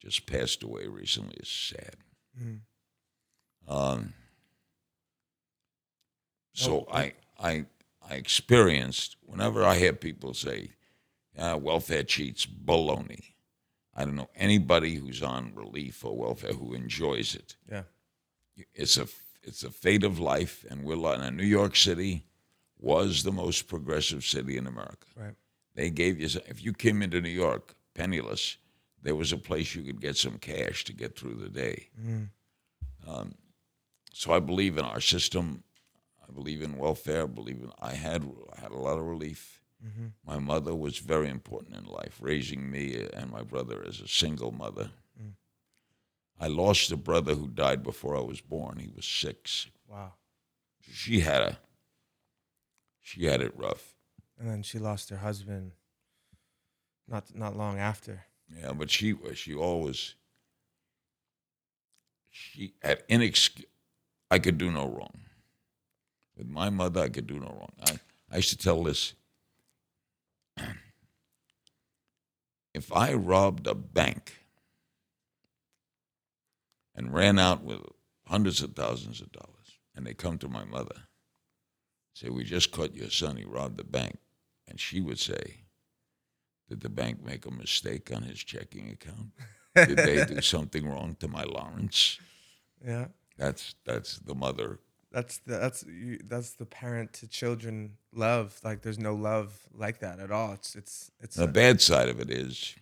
Speaker 3: just passed away recently. It's sad.
Speaker 2: Mm.
Speaker 3: Um, so
Speaker 2: Oh,
Speaker 3: I, I, I experienced whenever I hear people say, "Ah, welfare cheats," baloney. I don't know anybody who's on relief or welfare who enjoys it.
Speaker 2: Yeah.
Speaker 3: It's a, it's a fate of life, and we're in New York City was the most progressive city in America.
Speaker 2: Right.
Speaker 3: They gave you, if you came into New York penniless, there was a place you could get some cash to get through the day. Mm. Um, so I believe in our system. I believe in welfare. I believe in. I had I had a lot of relief. Mm-hmm. My mother was very important in life, raising me and my brother as a single mother. Mm. I lost a brother who died before I was born. He was six.
Speaker 2: Wow.
Speaker 3: She had a. She had it rough.
Speaker 2: And then she lost her husband. Not not long after.
Speaker 3: Yeah, but she was. she always she had inex. I could do no wrong. With my mother, I could do no wrong. I I used to tell this. If I robbed a bank and ran out with hundreds of thousands of dollars, and they come to my mother, say, "We just caught your son. He robbed the bank," and she would say, did the bank make a mistake on his checking account? Did they do something wrong to my Lawrence?
Speaker 2: Yeah.
Speaker 3: That's that's the mother.
Speaker 2: That's the that's you, that's the parent to children love. Like there's no love like that at all. It's it's it's
Speaker 3: The
Speaker 2: a-
Speaker 3: bad side of it is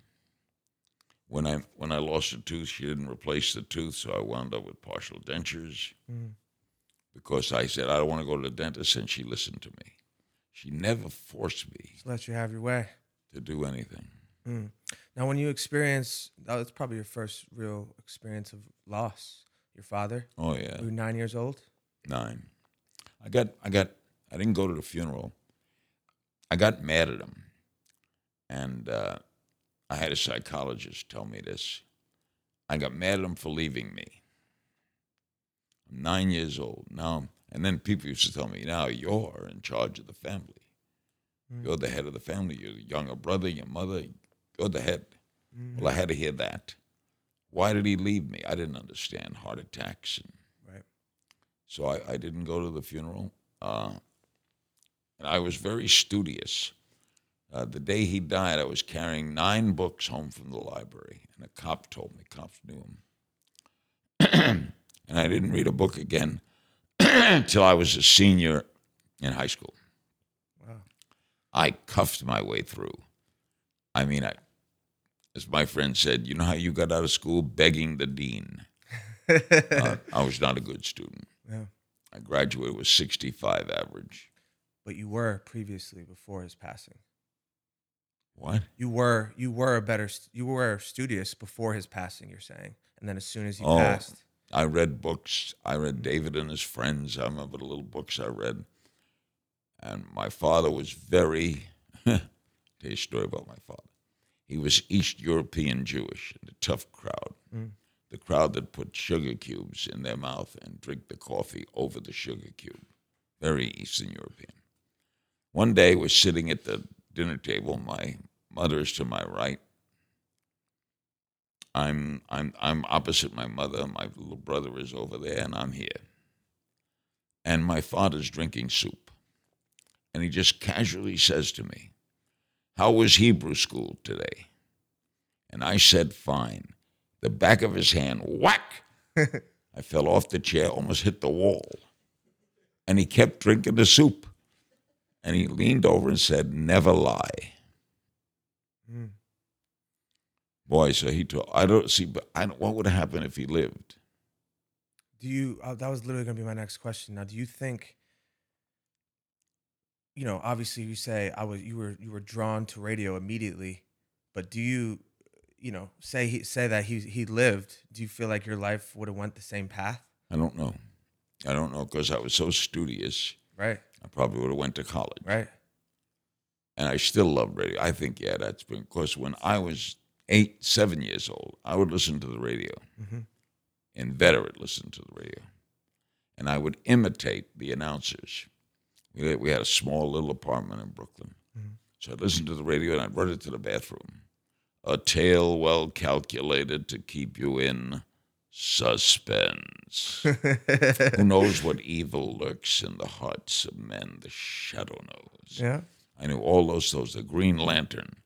Speaker 3: when I when I lost a tooth, she didn't replace the tooth, so I wound up with partial dentures
Speaker 2: Mm.
Speaker 3: because I said I don't want to go to the dentist, and she listened to me. She never forced me
Speaker 2: just let you have your way.
Speaker 3: To do anything.
Speaker 2: Mm. Now, when you experience, that was probably your first real experience of loss. Your father.
Speaker 3: Oh yeah,
Speaker 2: You were nine years old.
Speaker 3: nine. I got I got I didn't go to the funeral. I got mad at him, and uh, I had a psychologist tell me this. I got mad at him for leaving me. I'm nine years old now, and then people used to tell me, "Now you're in charge of the family. You're the head of the family. You're the younger brother, your mother. You're the head." Well, I had to hear that. Why did he leave me? I didn't understand heart attacks and
Speaker 2: Right.
Speaker 3: so I, I didn't go to the funeral. Uh, and I was very studious. Uh, the day he died, I was carrying nine books home from the library, and a cop told me, cops knew him. and I didn't read a book again until I was a senior in high school. I cuffed my way through. I mean, I, as my friend said, you know how you got out of school begging the dean. Uh, I was not a good student.
Speaker 2: Yeah.
Speaker 3: I graduated with 65 average.
Speaker 2: But you were previously before his passing.
Speaker 3: What?
Speaker 2: You were you were a better you were studious before his passing. You're saying, and then as soon as he
Speaker 3: Oh.
Speaker 2: passed,
Speaker 3: I read books. I read David and his friends. I remember the little books I read. And my father was very. tell you a story about my father. He was East European Jewish and a tough crowd. Mm. The crowd that put sugar cubes in their mouth and drink the coffee over the sugar cube. Very Eastern European. One day we're sitting at the dinner table. My mother is to my right. I'm I'm I'm opposite my mother. My little brother is over there, and I'm here. And my father's drinking soup, and he just casually says to me, "How was Hebrew school today?" And I said, "Fine." The back of his hand, whack! I fell off the chair, almost hit the wall, and he kept drinking the soup. And he leaned over and said, "Never lie." Boy, so he told. I don't see, but I don't, what would happen if he lived?
Speaker 2: do you? Uh, that was literally gonna be my next question. Now, do you think? You know, obviously, you say I was you were you were drawn to radio immediately, but do you, you know, say he say that he he lived? Do you feel like your life would have went the same path?
Speaker 3: I don't know. I don't know because I was so studious.
Speaker 2: Right,
Speaker 3: I probably would have went to college,
Speaker 2: right,
Speaker 3: and I still love radio. I think yeah, that's been because when I was eight, seven years old, I would listen to the radio.
Speaker 2: Mhm.
Speaker 3: Inveterate listen to the radio, and I would imitate the announcers. We had, we had a small little apartment in Brooklyn, mm-hmm. so I listened to the radio and I'd run into the bathroom. A tale well calculated to keep you in suspense. Who knows what evil lurks in the hearts of men? The shadow knows.
Speaker 2: yeah.
Speaker 3: I knew all those those. The Green Lantern,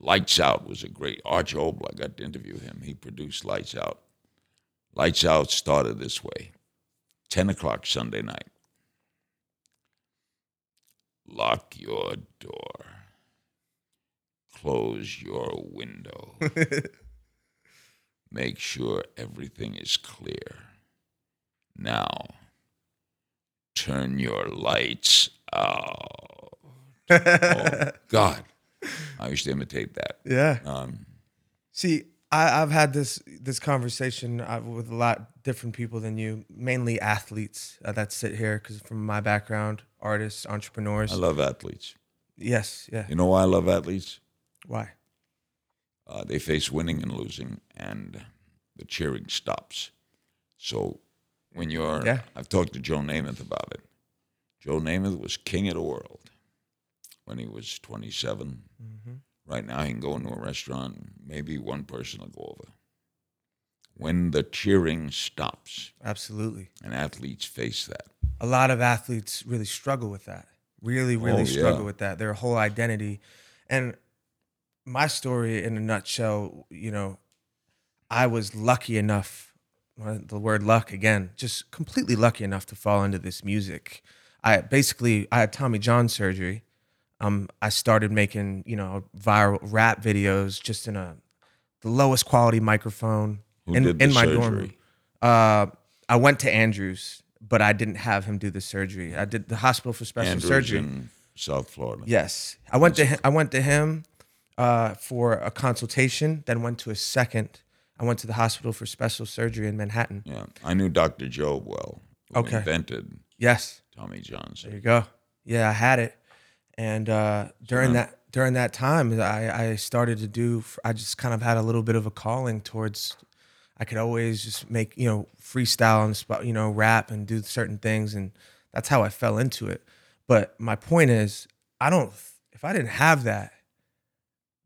Speaker 3: Lights Out was a great. Arch Oboler, I got to interview him. He produced Lights Out. Lights Out started this way: ten o'clock Sunday night. Lock your door. Close your window. Make sure everything is clear. Now, turn your lights out. Oh, God. I used to imitate that.
Speaker 2: Yeah.
Speaker 3: Um,
Speaker 2: See, I, I've had this this conversation uh, with a lot different people than you, mainly athletes uh, that sit here because from my background, artists, entrepreneurs.
Speaker 3: I love athletes.
Speaker 2: yes, yeah.
Speaker 3: You know why I love athletes?
Speaker 2: Why?
Speaker 3: Uh, they face winning and losing, and the cheering stops. So when you're,
Speaker 2: Yeah.
Speaker 3: I've talked to Joe Namath about it. Joe Namath was king of the world when he was 27. Right now, he can go into a restaurant, maybe one person will go over. When the cheering stops,
Speaker 2: Absolutely.
Speaker 3: and athletes face that,
Speaker 2: A lot of athletes really struggle with that. Really, really
Speaker 3: Oh,
Speaker 2: struggle
Speaker 3: yeah.
Speaker 2: with that. Their whole identity. And my story in a nutshell, you know, I was lucky enough, the word luck again, just completely lucky enough to fall into this music. I basically I had Tommy John surgery. Um, I started making, you know, viral rap videos just in a the lowest quality microphone
Speaker 3: Who
Speaker 2: in, in my dorm room. Uh, I went to Andrews, but I didn't have him do the surgery. I did the hospital for special
Speaker 3: Andrews
Speaker 2: surgery.
Speaker 3: in South Florida.
Speaker 2: Yes, I went to him, I went to him uh, for a consultation. Then went to a second. I went to the hospital for special surgery in Manhattan.
Speaker 3: Yeah, I knew Dr. Jobe well,
Speaker 2: Okay.
Speaker 3: invented
Speaker 2: Yes,
Speaker 3: Tommy John's.
Speaker 2: there you go. Yeah, I had it, and uh, during that during that time, I I started to do. I just kind of had a little bit of a calling towards. I could always just make you know freestyle and spot you know rap and do certain things, and that's how I fell into it. But my point is, I don't. If I didn't have that,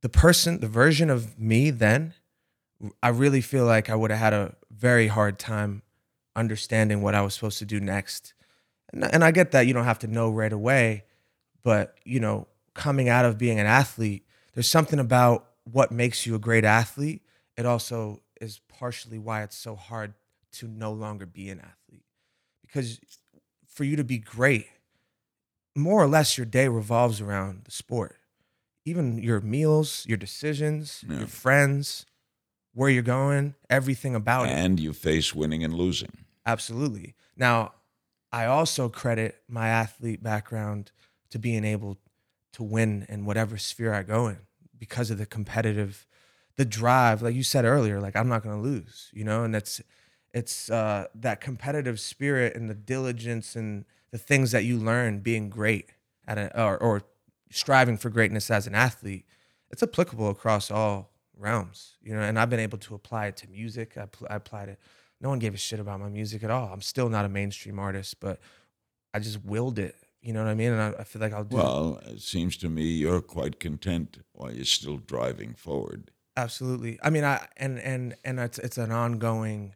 Speaker 2: the person, the version of me then, I really feel like I would have had a very hard time understanding what I was supposed to do next. And, and I get that you don't have to know right away, but you know, coming out of being an athlete, there's something about what makes you a great athlete. It also is partially why it's so hard to no longer be an athlete. Because for you to be great, more or less your day revolves around the sport. Even your meals, your decisions,
Speaker 3: Yeah.
Speaker 2: your friends, where you're going, everything about it.
Speaker 3: And you face winning and losing.
Speaker 2: Absolutely. Now, I also credit my athlete background to being able to win in whatever sphere I go in because of the competitive, the drive. Like you said earlier, like I'm not to lose, you know, and that's it's uh, that competitive spirit and the diligence and the things that you learn being great at a, or, or striving for greatness as an athlete. It's applicable across all realms, you know, and I've been able to apply it to music. I, pl- I applied it no one gave a shit about my music at all. I'm still not a mainstream artist, but I just willed it. You know what I mean? And I, I feel like I'll do
Speaker 3: Well, it seems to me you're quite content while you're still driving forward.
Speaker 2: Absolutely. I mean, I and and and it's it's an ongoing.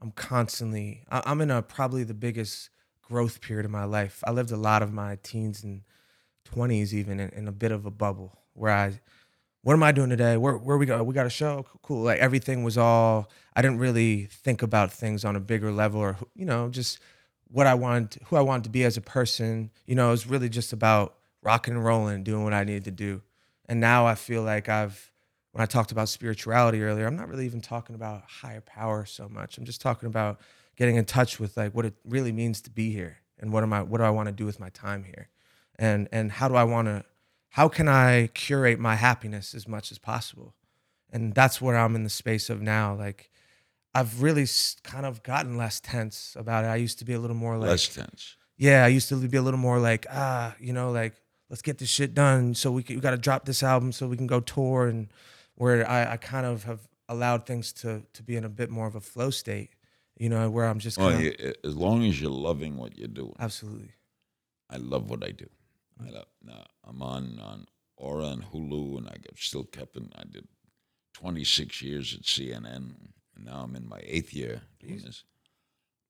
Speaker 2: I'm constantly. I'm in a probably the biggest growth period of my life. I lived a lot of my teens and 20s even in, in a bit of a bubble where I what am I doing today? Where where we go? We got a show. Cool. Like everything was all. I didn't really think about things on a bigger level, or you know, just what I wanted, who I wanted to be as a person. You know, it was really just about rocking and rolling, doing what I needed to do. And now I feel like I've, when I talked about spirituality earlier, I'm not really even talking about higher power so much. I'm just talking about getting in touch with like what it really means to be here and what am I, what do I want to do with my time here, and and how do I want to how can I curate my happiness as much as possible? And that's where I'm in the space of now. Like, I've really kind of gotten less tense about it. I used to be a little more like,
Speaker 3: Less tense.
Speaker 2: yeah, I used to be a little more like, ah, you know, like, let's get this shit done. So we, can, we got to drop this album so we can go tour. And where I, I kind of have allowed things to, to be in a bit more of a flow state, you know, where I'm just
Speaker 3: Well,
Speaker 2: kind of,
Speaker 3: you, as long as you're loving what you're doing,
Speaker 2: absolutely.
Speaker 3: I love what I do. I love. Now I'm on on Ora and Hulu, and I still kept it. I did 26 years at CNN, and now I'm in my eighth year doing this.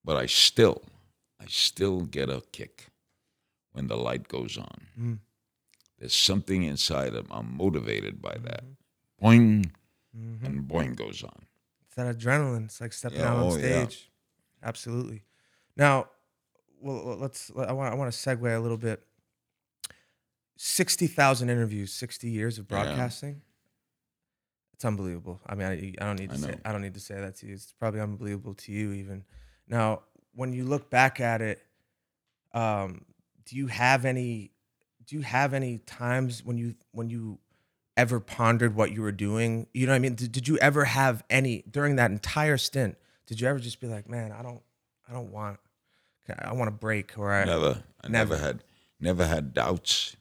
Speaker 3: But I still, I still get a kick when the light goes on.
Speaker 2: Mm.
Speaker 3: There's something inside of I'm motivated by that.
Speaker 2: Mm-hmm.
Speaker 3: Boing, and boing goes on.
Speaker 2: It's that adrenaline. It's like stepping
Speaker 3: Yeah,
Speaker 2: out on
Speaker 3: oh, yeah.
Speaker 2: stage. Absolutely. Now, well, let's. I want. I want to segue a little bit. Sixty thousand interviews, sixty years of
Speaker 3: Yeah.
Speaker 2: broadcasting. It's unbelievable. I mean, I, I don't need to
Speaker 3: I
Speaker 2: say. I don't need to say that to you. It's probably unbelievable to you even. Now, when you look back at it, um, do you have any? Do you have any times when you when you ever pondered what you were doing? You know what I mean? Did, did you ever have any during that entire stint? Did you ever just be like, man, I don't, I don't want, I want to break or I
Speaker 3: Never. I never,
Speaker 2: Never.
Speaker 3: had never had doubts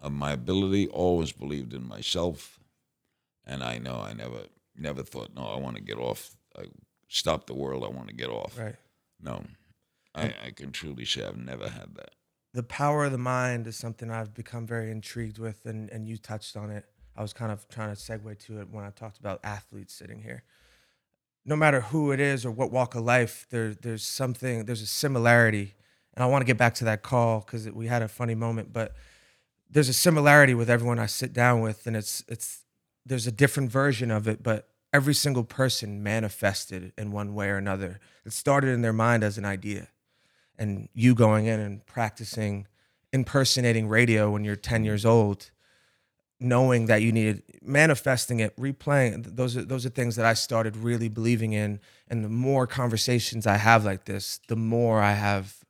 Speaker 3: of my ability. Always believed in myself, and I know I never never thought, no, I want to get off. I stop the world. I want to get off.
Speaker 2: right?
Speaker 3: No, I, I can truly say I've never had that.
Speaker 2: The power of the mind is something I've become very intrigued with, and and you touched on it. I was kind of trying to segue to it when I talked about athletes sitting here. No matter who it is or what walk of life, there there's something there's a similarity, and I want to get back to that call because we had a funny moment, but there's a similarity with everyone I sit down with, and it's it's there's a different version of it, but every single person manifested in one way or another. It started in their mind as an idea, and you going in and practicing impersonating radio when you're 10 years old, knowing that you needed manifesting it, replaying those are those are things that I started really believing in. And the more conversations I have like this, the more I have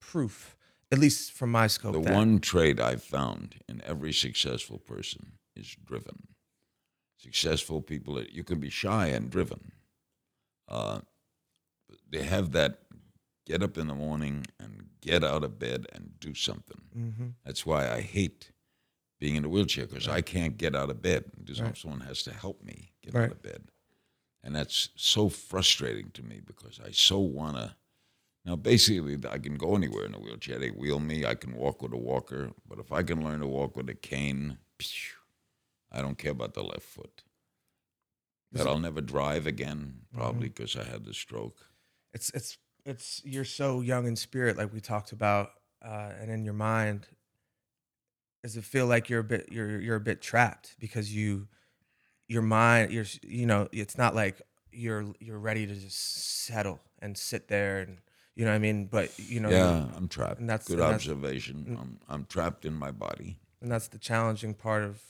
Speaker 2: proof, at least from my scope.
Speaker 3: The
Speaker 2: that-
Speaker 3: one trait I've found in every successful person is driven. Successful people, you can be shy and driven. Uh, they have that get up in the morning and get out of bed and do something.
Speaker 2: Mhm.
Speaker 3: That's why I hate being in a wheelchair because I can't get out of bed.
Speaker 2: Right.
Speaker 3: Someone has to help me get
Speaker 2: Right.
Speaker 3: out of bed. And that's so frustrating to me because I so want to. Now, basically, I can go anywhere in a wheelchair. They wheel me. I can walk with a walker. But if I can learn to walk with a cane, phew, I don't care about the left foot. But I'll never drive again, probably
Speaker 2: Mm-hmm.
Speaker 3: because I had the stroke.
Speaker 2: it's it's it's you're so young in spirit like we talked about uh, and in your mind does it feel like you're a bit you're you're a bit trapped because you your mind you're you know it's not like you're you're ready to just settle and sit there and you know what I mean but you know
Speaker 3: Yeah, I'm trapped.
Speaker 2: and that's-
Speaker 3: Good
Speaker 2: and that's-
Speaker 3: observation. I'm I'm trapped in my body.
Speaker 2: and that's the challenging part of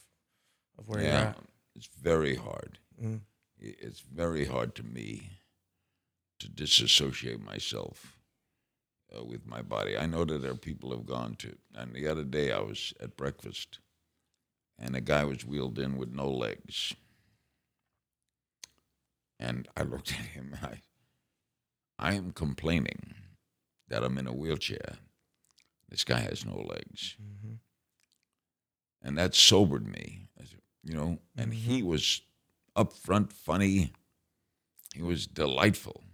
Speaker 2: of where you're
Speaker 3: yeah,
Speaker 2: at
Speaker 3: it's very hard.
Speaker 2: Mm.
Speaker 3: It's very hard to me to disassociate myself uh, with my body. I know that there are people who have gone to. And the other day I was at breakfast, and a guy was wheeled in with no legs. And I looked at him and I, I am complaining that I'm in a wheelchair. This guy has no legs.
Speaker 2: Mhm.
Speaker 3: And that sobered me, you know, and he was upfront, funny. He was delightful.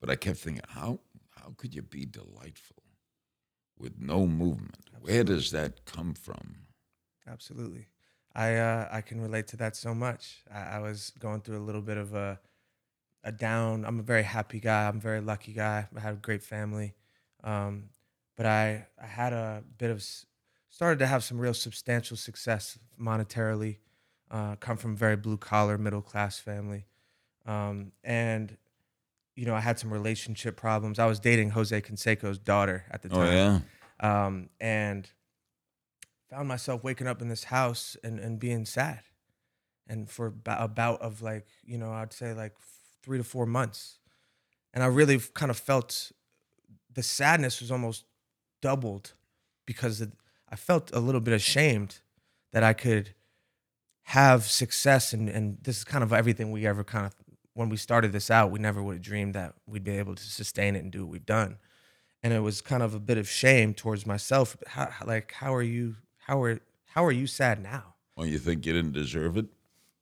Speaker 3: But I kept thinking, how, how could you be delightful with no movement? Where does that come from?
Speaker 2: Absolutely. I uh, I can relate to that so much. I, I was going through a little bit of a a down. I'm a very happy guy. I'm a very lucky guy. I have a great family, um, but I I had a bit of started to have some real substantial success monetarily. Uh, come from a very blue collar middle class family, um, and you know I had some relationship problems. I was dating Jose Canseco's daughter at the
Speaker 3: Oh,
Speaker 2: time
Speaker 3: yeah?
Speaker 2: um, and found myself waking up in this house and, and being sad and for about, a bout of like you know i'd say like three to four months and i really kind of felt the sadness was almost doubled because i felt a little bit ashamed that i could have success and, and this is kind of everything we ever kind of when we started this out we never would have dreamed that we'd be able to sustain it and do what we've done and it was kind of a bit of shame towards myself. How, like, how are you? How are how are you sad now?
Speaker 3: Oh, you think you didn't deserve it?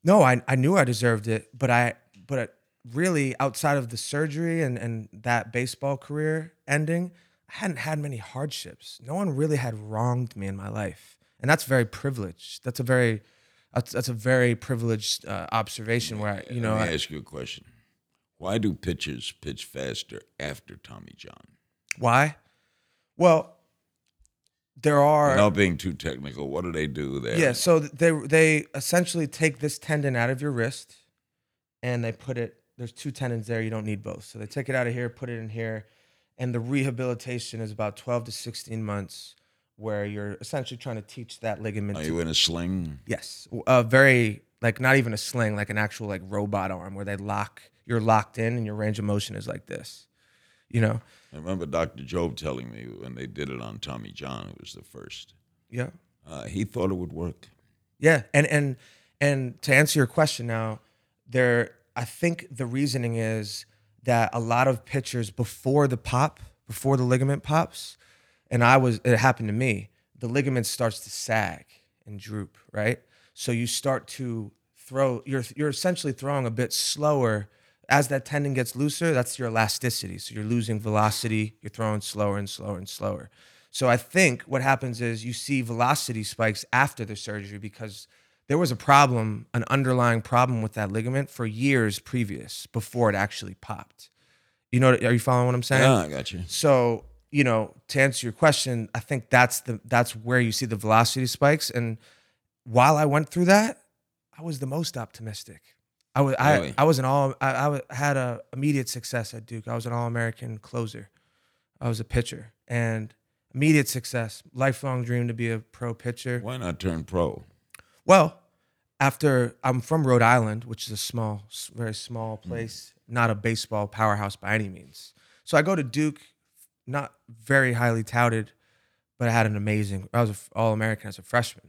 Speaker 2: No, I I knew I deserved it, but I but really outside of the surgery and and that baseball career ending, I hadn't had many hardships. No one really had wronged me in my life, and that's very privileged. That's a very that's, that's a very privileged uh, observation where I, you know
Speaker 3: Let me
Speaker 2: I-
Speaker 3: ask you a question. Why do pitchers pitch faster after Tommy John?
Speaker 2: why. Well, there are
Speaker 3: Without being too technical, what do they do there?
Speaker 2: Yeah, so they they essentially take this tendon out of your wrist, and they put it. There's two tendons there. You don't need both. So they take it out of here, put it in here, and the rehabilitation is about 12 to 16 months, where you're essentially trying to teach that ligament.
Speaker 3: Are
Speaker 2: to,
Speaker 3: you in a sling?
Speaker 2: yes, a very like not even a sling, like an actual like robot arm, where they lock. You're locked in, and your range of motion is like this. You know.
Speaker 3: I remember Dr. Jobe telling me when they did it on Tommy John, it was the first.
Speaker 2: Yeah.
Speaker 3: Uh, he thought it would work.
Speaker 2: Yeah, and and and to answer your question now, there I think the reasoning is that a lot of pitchers before the pop, before the ligament pops, and I was it happened to me, the ligament starts to sag and droop, right? So you start to throw you're you're essentially throwing a bit slower as that tendon gets looser, that's your elasticity. So you're losing velocity, you're throwing slower and slower and slower. So I think what happens is you see velocity spikes after the surgery because there was a problem, an underlying problem with that ligament for years previous before it actually popped. You know, are you following what I'm saying?
Speaker 3: Yeah, I got you.
Speaker 2: So, you know, to answer your question, I think that's the that's where you see the velocity spikes. And while I went through that, I was the most optimistic. I was
Speaker 3: Really?
Speaker 2: I, I was an all I, I had a immediate success at Duke. I was an all American closer. I was a pitcher and immediate success. Lifelong dream to be a pro pitcher.
Speaker 3: Why not turn pro?
Speaker 2: Well, after I'm from Rhode Island, which is a small, very small hmm. place, not a baseball powerhouse by any means. So I go to Duke, not very highly touted, but I had an amazing. I was an all American as a freshman.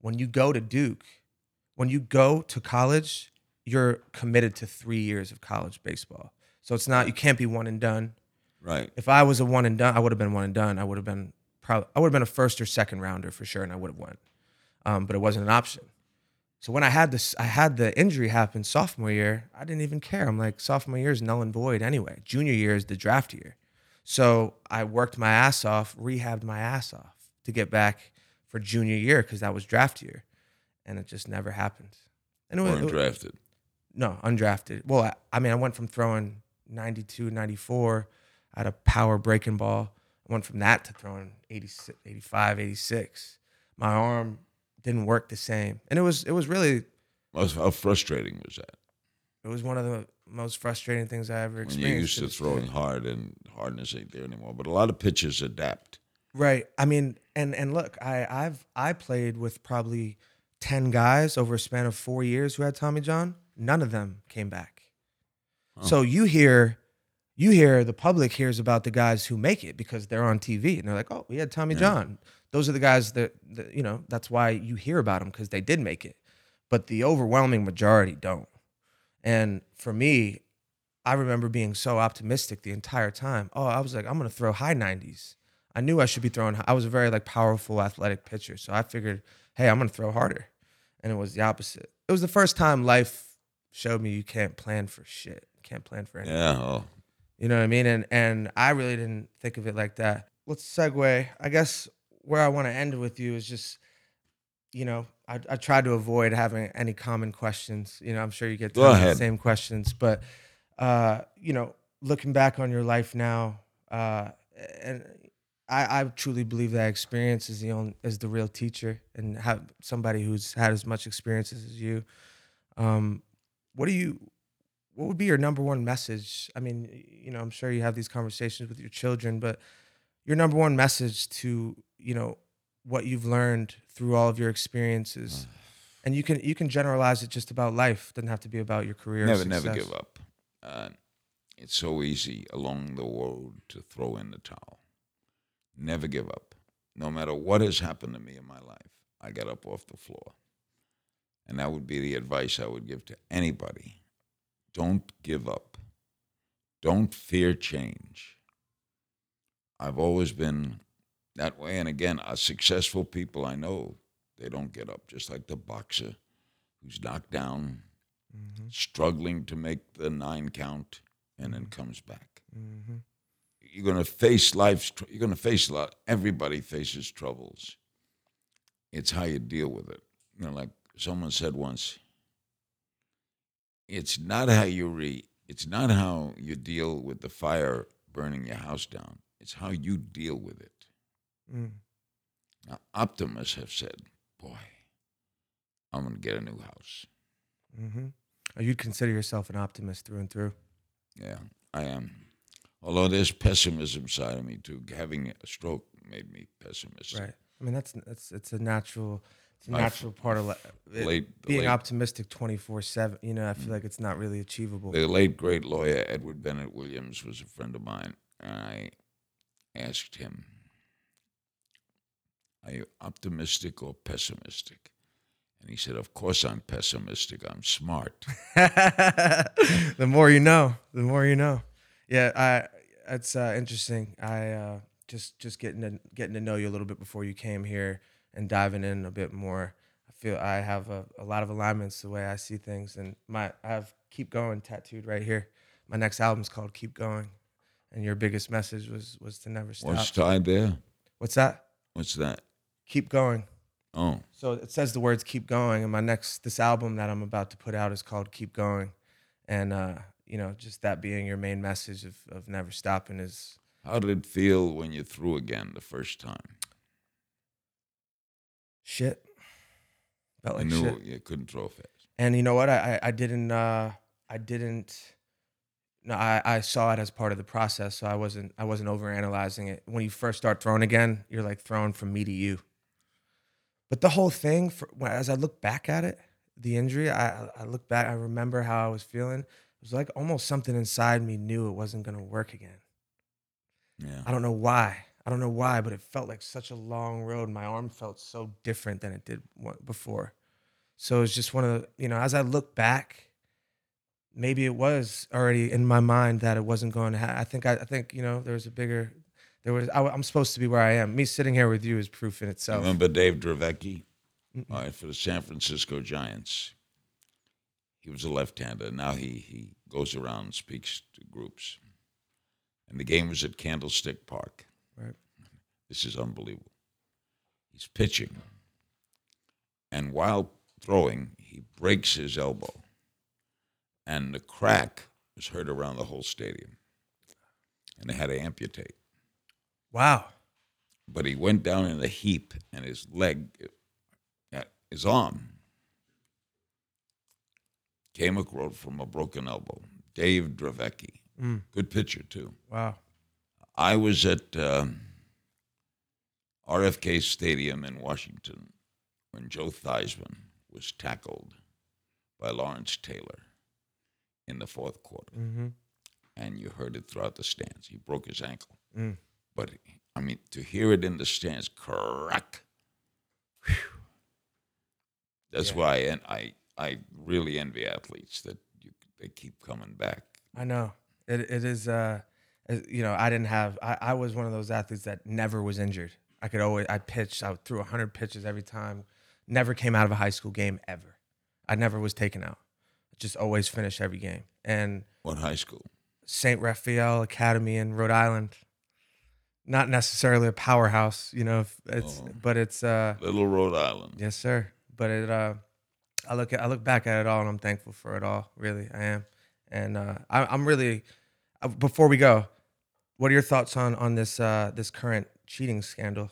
Speaker 2: When you go to Duke, when you go to college, you're committed to three years of college baseball. So it's not you can't be one and done.
Speaker 3: Right.
Speaker 2: If I was a one and done, I would have been one and done. I would have been probably I would have been a first or second rounder for sure, and I would have won. Um, but it wasn't an option. So when I had this, I had the injury happen sophomore year. I didn't even care. I'm like sophomore year is null and void anyway. Junior year is the draft year. So I worked my ass off, rehabbed my ass off to get back for junior year because that was draft year, and it just never happened. And it was, it-
Speaker 3: undrafted.
Speaker 2: no, undrafted. Well, I, I mean, I went from throwing 92, 94 at a power breaking ball. I went from that to throwing 86, 85, 86. my arm didn't work the same, and it was it was really
Speaker 3: how frustrating was that?
Speaker 2: it was one of the most frustrating things I ever
Speaker 3: When
Speaker 2: experienced.
Speaker 3: you're used to throwing hard and hardness ain't there anymore. But a lot of pitchers adapt.
Speaker 2: Right. I mean, and and look, I I've I played with probably ten guys over a span of four years who had Tommy John. None of them came back. So you hear, you hear the public hears about the guys who make it because they're on TV and they're like, oh, we had Tommy John. Those are the guys that, that you know. That's why you hear about them because they did make it, but the overwhelming majority don't. And for me, I remember being so optimistic the entire time. Oh, I was like, I'm gonna throw high 90s. I knew I should be throwing. I was a very like powerful, athletic pitcher, so I figured, hey, I'm gonna throw harder, and it was the opposite. It was the first time life showed me you can't plan for shit. You can't plan for anything.
Speaker 3: Yeah. Oh,
Speaker 2: You know what I mean? And and I really didn't think of it like that. Let's segue. I guess where I want to end with you is just, you know, I, I tried to avoid having any common questions. You know, I'm sure you get
Speaker 3: Go
Speaker 2: tons of the same questions, but uh, you know, looking back on your life now, uh, and I, I truly believe that experience is the only is the real teacher, and have somebody who's had as much experiences as you. Um, what do you what would be your number one message? I mean, you know, I'm sure you have these conversations with your children, but your number one message to, you know, what you've learned through all of your experiences. And you can you can generalize it just about life. Doesn't have to be about your career. or
Speaker 3: never, never give up. Uh, it's so easy along the road to throw in the towel. Never give up. No matter what has happened to me in my life, I get up off the floor. And that would be the advice I would give to anybody. Don't give up. Don't fear change. I've always been that way. And again, uh, successful people I know, they don't get up, just like the boxer who's knocked down, struggling to make the nine count, and then comes back.
Speaker 2: Mhm.
Speaker 3: You're going to face life's, tr- you're going to face a lot. Everybody faces troubles. It's how you deal with it. You know, like someone said once, it's not how you re, it's not how you deal with the fire burning your house down. It's how you deal with it.
Speaker 2: Mm.
Speaker 3: Now, optimists have said, boy, I'm going to get a new house.
Speaker 2: Mm-hmm. Or you'd consider yourself an optimist through and through.
Speaker 3: Yeah, I am. Although there's pessimism side of me too. Having a stroke made me pessimistic.
Speaker 2: Right. I mean, that's that's it's a natural, it's a
Speaker 3: I've-
Speaker 2: natural part of li- it-
Speaker 3: Late,
Speaker 2: being
Speaker 3: late,
Speaker 2: optimistic twenty four seven. You know, I feel like it's not really achievable.
Speaker 3: the late great lawyer Edward Bennett Williams was a friend of mine, and I asked him, "Are you optimistic or pessimistic?" And he said, "Of course I'm pessimistic. I'm smart."
Speaker 2: the more you know, the more you know. Yeah, I. It's uh, interesting. I uh, just just getting to getting to know you a little bit before you came here and diving in a bit more. I feel I have a, a lot of alignments the way I see things, and my I have keep going tattooed right here. My next album's called Keep Going, and your biggest message was was to never stop.
Speaker 3: What's tied there?
Speaker 2: What's that?
Speaker 3: What's that?
Speaker 2: Keep going.
Speaker 3: Oh,
Speaker 2: So it says the words "keep going," and my next this album that I'm about to put out is called "Keep Going," and uh, you know, just that being your main message of of never stopping is
Speaker 3: how did it feel when you threw again the first time?
Speaker 2: shit. Felt
Speaker 3: I
Speaker 2: like
Speaker 3: knew
Speaker 2: shit.
Speaker 3: you couldn't throw fast.
Speaker 2: And you know what? I I, I didn't uh, I didn't. No, I, I saw it as part of the process, so I wasn't I wasn't over analyzing it. When you first start throwing again, you're like throwing from me to you. But the whole thing, for, as I look back at it, the injury, I I look back, I remember how I was feeling. It was like almost something inside me knew it wasn't gonna work again.
Speaker 3: Yeah.
Speaker 2: I don't know why. I don't know why, but it felt like such a long road. My arm felt so different than it did before. So it's just one of the, you know, as I look back, maybe it was already in my mind that it wasn't going to happen. I think, I, I think, you know, there was a bigger, there was, I, am supposed to be where I am. Me sitting here with you is proof in itself.
Speaker 3: Remember Dave Dravecky? All right, for the San Francisco Giants. He was a left-hander. Now he he goes around and speaks to groups. And the game was at Candlestick Park.
Speaker 2: Right.
Speaker 3: This is unbelievable. He's pitching. And while throwing, he breaks his elbow. And the crack was heard around the whole stadium. And they had to amputate.
Speaker 2: Wow.
Speaker 3: but he went down in a heap, and his leg, uh, his arm, came across from a broken elbow. Dave Dravecky, good pitcher too.
Speaker 2: Wow.
Speaker 3: I was at um, RFK Stadium in Washington when Joe Theismann was tackled by Lawrence Taylor in the fourth quarter.
Speaker 2: Mm-hmm.
Speaker 3: And you heard it throughout the stands. He broke his ankle.
Speaker 2: Mm.
Speaker 3: But, I mean, to hear it in the stands, crack. whew. That's
Speaker 2: Yeah.
Speaker 3: why and I, I really envy athletes that you, they keep coming back.
Speaker 2: I know it. It is. Uh, you know, I didn't have. I, I was one of those athletes that never was injured. I could always. I pitched. I threw hundred pitches every time. Never came out of a high school game ever. I never was taken out. Just always finished every game. And
Speaker 3: What high school?
Speaker 2: St. Raphael Academy in Rhode Island. Not necessarily a powerhouse, you know. if It's
Speaker 3: Oh.
Speaker 2: but it's uh
Speaker 3: Little Rhode Island.
Speaker 2: yes, sir. But it uh, I look at I look back at it all and I'm thankful for it all. Really, I am. And uh, I, I'm really. Uh, before we go, what are your thoughts on on this uh this current cheating scandal?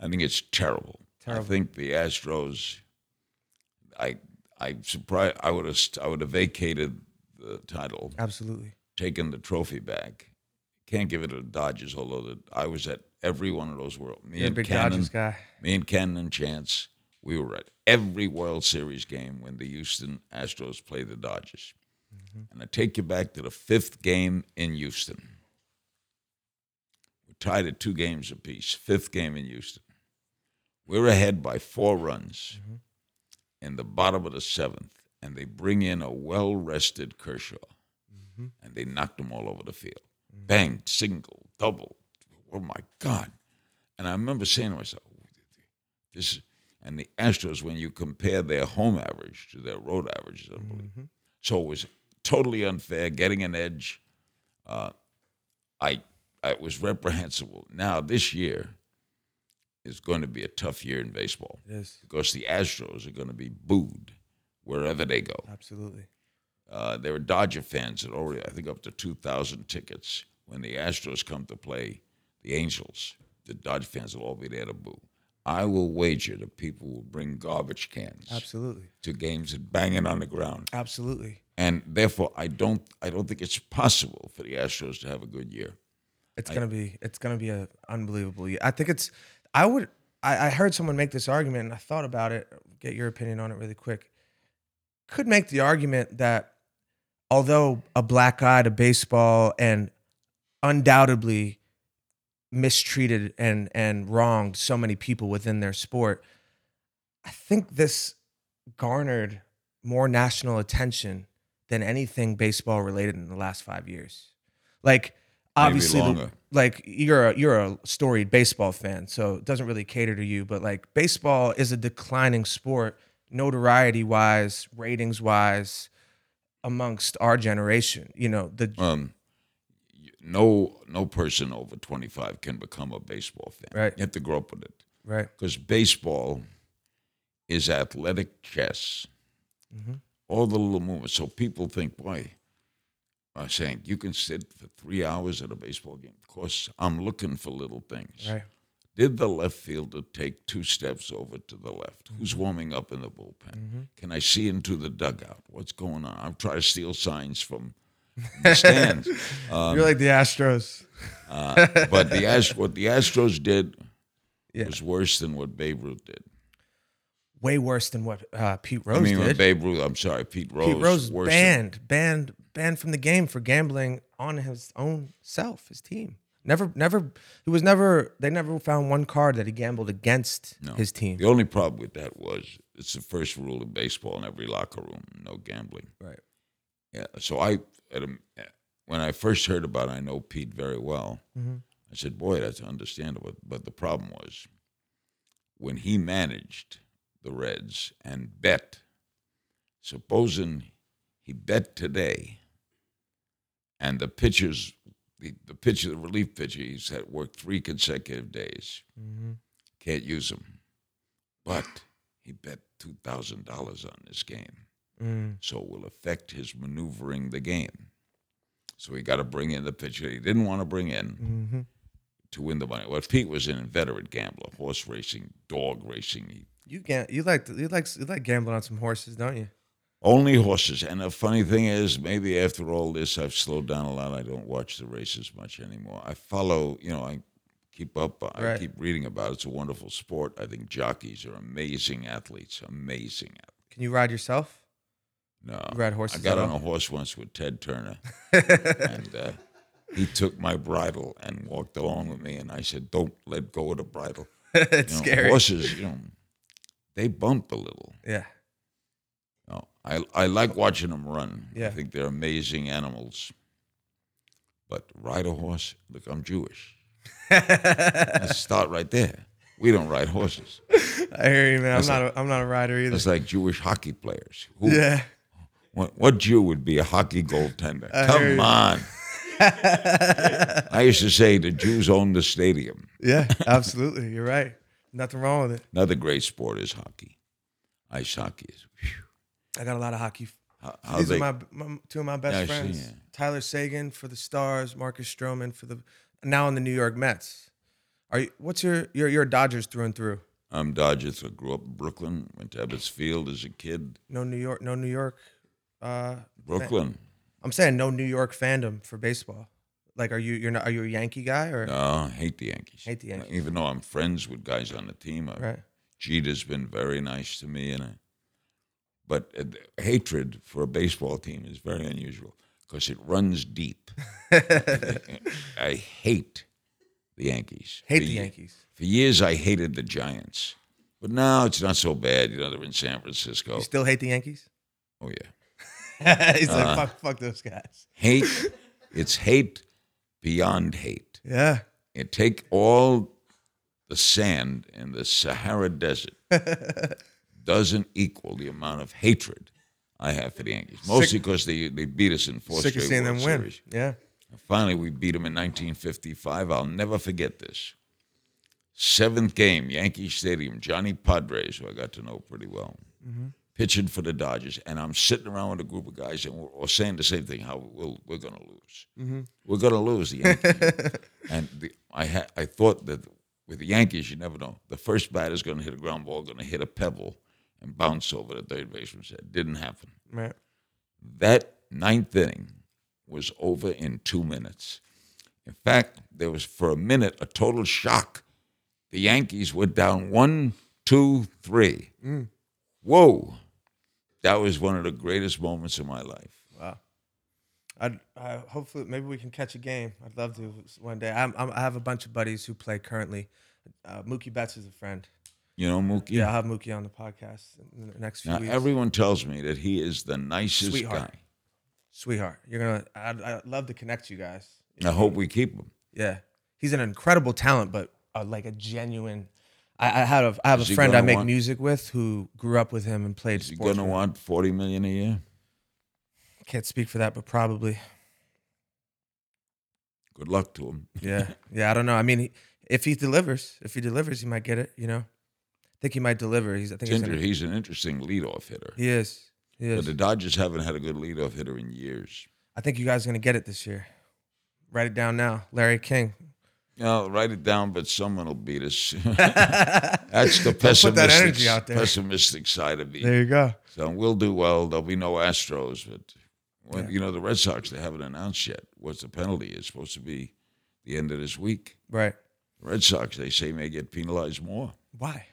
Speaker 3: I think it's terrible.
Speaker 2: Terrible.
Speaker 3: I think the Astros. I I surprised. I would have I would have vacated the title,
Speaker 2: Absolutely.
Speaker 3: taken the trophy back. Can't give it to the Dodgers, although the, I was at every one of those world. Me
Speaker 2: You're
Speaker 3: and
Speaker 2: big
Speaker 3: Cannon,
Speaker 2: Dodgers guy.
Speaker 3: me and Cannon and Chance, we were at every World Series game when the Houston Astros played the Dodgers. Mm-hmm. And I take you back to the fifth game in Houston. We're tied at two games apiece. Fifth game in Houston. We're ahead by four runs mm-hmm. in the bottom of the seventh, and they bring in a well rested Kershaw, mm-hmm. and they knocked him all over the field. Bang, single, double. Oh my God. And I remember saying to myself, this and the Astros, when you compare their home average to their road average, unbelievable. So it was totally unfair, getting an edge. Uh, I, I it was reprehensible. Now this year is going to be a tough year in baseball
Speaker 2: is
Speaker 3: because the Astros are going to be booed wherever they go.
Speaker 2: absolutely.
Speaker 3: Uh, there are Dodger fans that already, I think, up to 2,000 tickets. When the Astros come to play the Angels, the Dodger fans will all be there to boo. I will wager that people will bring garbage cans
Speaker 2: Absolutely.
Speaker 3: to games and bang it on the ground.
Speaker 2: Absolutely.
Speaker 3: And therefore, I don't, I don't think it's possible for the Astros to have a good year.
Speaker 2: It's gonna be it's gonna be an unbelievable year. I think it's I would I, I heard someone make this argument and I thought about it. Get your opinion on it really quick. Could make the argument that although a black eye to baseball and undoubtedly mistreated and and wronged so many people within their sport, I think this garnered more national attention than anything baseball related in the last five years. Like obviously, the- like you're a you're a storied baseball fan, so it doesn't really cater to you. But like baseball is a declining sport, notoriety wise, ratings wise, amongst our generation. You know the
Speaker 3: Um, no, no person over 25 can become a baseball fan.
Speaker 2: Right.
Speaker 3: You have to grow up with it.
Speaker 2: right,
Speaker 3: because baseball is athletic chess.
Speaker 2: Mm-hmm.
Speaker 3: All the little movements. So people think, boy, I'm saying you can sit for three hours at a baseball game. Of course, I'm looking for little things.
Speaker 2: right,
Speaker 3: Did the left fielder take two steps over to the left? Who's
Speaker 2: Mm-hmm.
Speaker 3: warming up in the bullpen? Can I see into the dugout? What's going on? I'm trying to steal signs from the stands.
Speaker 2: you're like the Astros.
Speaker 3: Uh, but the Ast- what the Astros did
Speaker 2: Yeah.
Speaker 3: was worse than what Babe Ruth did.
Speaker 2: Way worse than what uh, Pete Rose
Speaker 3: I mean,
Speaker 2: did.
Speaker 3: Babe Ruth. I'm sorry, Pete Rose.
Speaker 2: Pete Rose
Speaker 3: worse
Speaker 2: banned, banned, banned from the game for gambling on his own self, his team. Never, never. He was never. They never found one card that he gambled against
Speaker 3: no.
Speaker 2: his team.
Speaker 3: The only problem with that was it's the first rule of baseball in every locker room: no gambling.
Speaker 2: Right.
Speaker 3: Yeah. So I, a, when I first heard about it, I know Pete very well.
Speaker 2: Mhm.
Speaker 3: I said, "Boy, that's understandable." But the problem was when he managed the Reds and bet. Supposing he bet today, and the pitchers, the, the pitcher, the relief pitcher, he's had worked three consecutive days.
Speaker 2: Mm-hmm.
Speaker 3: Can't use him, but he bet two thousand dollars on this game
Speaker 2: Mm.
Speaker 3: so it will affect his maneuvering the game. So he got to bring in the pitcher he didn't want to bring in.
Speaker 2: Mm-hmm.
Speaker 3: to win the money. Well, Pete was an inveterate gambler, horse racing, dog racing. He,
Speaker 2: You. You like you like you like gambling on some horses, don't you?
Speaker 3: Only horses. And the funny thing is, maybe after all this, I've slowed down a lot. I don't watch the races much anymore. I follow, you know, I keep up. I
Speaker 2: Right.
Speaker 3: keep reading about it. It's a wonderful sport. I think jockeys are amazing athletes. Amazing athletes.
Speaker 2: Can you ride yourself?
Speaker 3: No,
Speaker 2: You ride horses
Speaker 3: I got on a horse once with Ted Turner, and uh, he took my bridle and walked along with me. And I said, "Don't let go of the bridle."
Speaker 2: it's
Speaker 3: You know,
Speaker 2: scary.
Speaker 3: Horses, you know, they bump a little.
Speaker 2: Yeah.
Speaker 3: I I like watching them run.
Speaker 2: Yeah.
Speaker 3: I think they're amazing animals. But ride a horse. Look, I'm Jewish. Let's start right there. We don't ride horses.
Speaker 2: I hear you, man. I'm not. A, I'm not a rider either.
Speaker 3: It's like Jewish hockey players. Who,
Speaker 2: Yeah.
Speaker 3: What, what Jew would be a hockey goaltender?
Speaker 2: hear
Speaker 3: Come on. I used to say the Jews own the stadium.
Speaker 2: Yeah. Absolutely. You're right. Nothing wrong with it.
Speaker 3: Another great sport is hockey. Ice hockey is.
Speaker 2: I got a lot of hockey.
Speaker 3: How, how
Speaker 2: These are my, my two of my best
Speaker 3: Yeah, I see,
Speaker 2: friends.
Speaker 3: yeah.
Speaker 2: Tyler Seguin for the Stars, Marcus Stroman for the now in the New York Mets. Are you? What's your? You're you're Dodgers through and through.
Speaker 3: I'm Dodgers. I grew up in Brooklyn. Went to Ebbets Field as a kid.
Speaker 2: No New York. No New York. Uh,
Speaker 3: Brooklyn.
Speaker 2: I'm saying no New York fandom for baseball. Like, are you? You're not. Are you a Yankee guy or?
Speaker 3: No, I hate the Yankees.
Speaker 2: Hate the Yankees.
Speaker 3: Even though I'm friends with guys on the team, I,
Speaker 2: Right.
Speaker 3: Jeter's been very nice to me, and I, but uh, hatred for a baseball team is very unusual because it runs deep. I hate the Yankees.
Speaker 2: Hate
Speaker 3: For
Speaker 2: the Yankees.
Speaker 3: For years, I hated the Giants, but now it's not so bad. You know, they're in San Francisco.
Speaker 2: You still hate the Yankees?
Speaker 3: Oh yeah,
Speaker 2: He's
Speaker 3: Uh.
Speaker 2: like, fuck, fuck those guys.
Speaker 3: hate. it's hate beyond hate.
Speaker 2: Yeah.
Speaker 3: and take all the sand in the Sahara Desert doesn't equal the amount of hatred I have for the Yankees. Mostly because they, they beat us in four
Speaker 2: Sick of
Speaker 3: straight
Speaker 2: seeing
Speaker 3: World
Speaker 2: them win.
Speaker 3: Series.
Speaker 2: Yeah.
Speaker 3: And finally, we beat them in 1955. I'll never forget this. Seventh game, Yankee Stadium. Johnny Podres, who I got to know pretty well, mm-hmm. pitching for the Dodgers, and I'm sitting around with a group of guys, and we're all saying the same thing: how we'll, we're going to lose. Mm-hmm. We're going to lose the Yankees. and the, I had I thought that with the Yankees, you never know. The first batter's going to hit a ground ball, going to hit a pebble, and bounce over the third baseman head. Didn't happen.
Speaker 2: Right.
Speaker 3: That ninth inning was over in two minutes. In fact, there was for a minute a total shock. The Yankees were down one, two, three. Whoa. That was one of the greatest moments of my life.
Speaker 2: Wow. I'd, I hopefully maybe we can catch a game. I'd love to one day. I'm, I'm, I have a bunch of buddies who play currently. Uh, Mookie Betts is a friend.
Speaker 3: You know, Mookie?
Speaker 2: Yeah, I'll have Mookie on the podcast in the next few
Speaker 3: Now,
Speaker 2: weeks.
Speaker 3: everyone tells me that he is the nicest
Speaker 2: Sweetheart.
Speaker 3: guy.
Speaker 2: Sweetheart, you're gonna. I'd, I'd love to connect you guys.
Speaker 3: I hope we keep him.
Speaker 2: Yeah, he's an incredible talent, but uh, like a genuine. I, I had a I have
Speaker 3: Is
Speaker 2: a
Speaker 3: he
Speaker 2: friend I
Speaker 3: gonna
Speaker 2: make
Speaker 3: want-
Speaker 2: music with who grew up with him and played
Speaker 3: Is he
Speaker 2: sports.
Speaker 3: going to
Speaker 2: with him.
Speaker 3: want 40 million a year?
Speaker 2: Can't speak for that, but probably.
Speaker 3: Good luck to him.
Speaker 2: Yeah, yeah. I don't know. I mean, he, if he delivers, if he delivers, he might get it. You know, I think he might deliver. He's. I think he's.
Speaker 3: Ginger, he's an interesting leadoff hitter.
Speaker 2: he is. He
Speaker 3: But
Speaker 2: is.
Speaker 3: the Dodgers haven't had a good leadoff hitter in years.
Speaker 2: I think you guys are gonna get it this year. Write it down now, Larry King.
Speaker 3: No, write it down, but someone will beat us. That's the
Speaker 2: put that
Speaker 3: pessimistic,
Speaker 2: energy out there.
Speaker 3: pessimistic side of me.
Speaker 2: There you go.
Speaker 3: So we'll do well. There'll be no Astros, but when, you know the Red Sox they haven't announced yet what the penalty is. Supposed to be the end of this week.
Speaker 2: Right.
Speaker 3: The Red Sox they say may get penalized more.
Speaker 2: Why?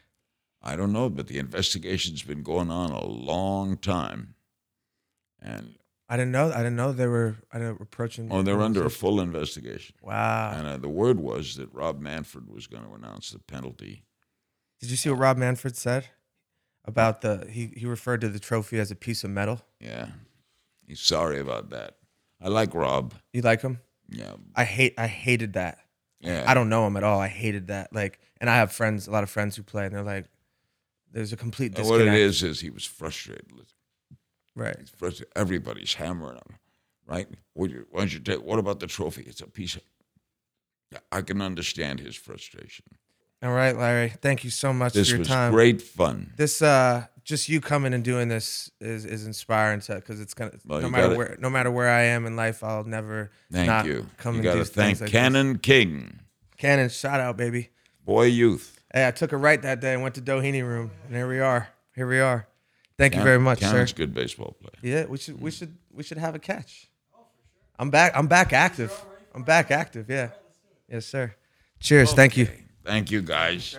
Speaker 3: I don't know, but the investigation's been going on a long time, and
Speaker 2: I didn't know. I didn't know they were. I didn't approaching.
Speaker 3: oh, they're under a full investigation.
Speaker 2: Wow.
Speaker 3: And uh, the word was that Rob Manfred was going to announce the penalty.
Speaker 2: Did you see what Rob Manfred said about the? He he referred to the trophy as a piece of metal.
Speaker 3: Yeah, he's sorry about that. I like Rob.
Speaker 2: You like him?
Speaker 3: Yeah,
Speaker 2: I hate. I hated that.
Speaker 3: yeah.
Speaker 2: I don't know him at all. I hated that. Like, and I have friends, a lot of friends who play, and they're like, "There's a complete
Speaker 3: And what it is is he was frustrated.
Speaker 2: right?
Speaker 3: He's frustrated. Everybody's hammering him, right? What you, why don't you take? What about the trophy? It's a piece of. I can understand his frustration.
Speaker 2: All right, Larry. Thank you so much
Speaker 3: This
Speaker 2: for your
Speaker 3: was
Speaker 2: time.
Speaker 3: great fun.
Speaker 2: This uh, just you coming and doing this is is inspiring to because it's gonna
Speaker 3: Well,
Speaker 2: no matter
Speaker 3: gotta-
Speaker 2: where no matter where I am in life, I'll never
Speaker 3: Thank
Speaker 2: not
Speaker 3: you.
Speaker 2: come
Speaker 3: you
Speaker 2: and
Speaker 3: got
Speaker 2: do
Speaker 3: thank
Speaker 2: like this.
Speaker 3: Cannon King.
Speaker 2: Cannon, shout out, baby.
Speaker 3: Boy Youth.
Speaker 2: Hey, I took a right that day and went to Doheny Room, and here we are. Here we are. Thank you very much,
Speaker 3: Cannon's
Speaker 2: sir.
Speaker 3: good baseball player.
Speaker 2: Yeah, we should we should we should have a catch. Oh for sure. I'm back. I'm back active. I'm back active. Yeah. Yes, sir. Cheers. Thank you.
Speaker 3: Thank you, guys.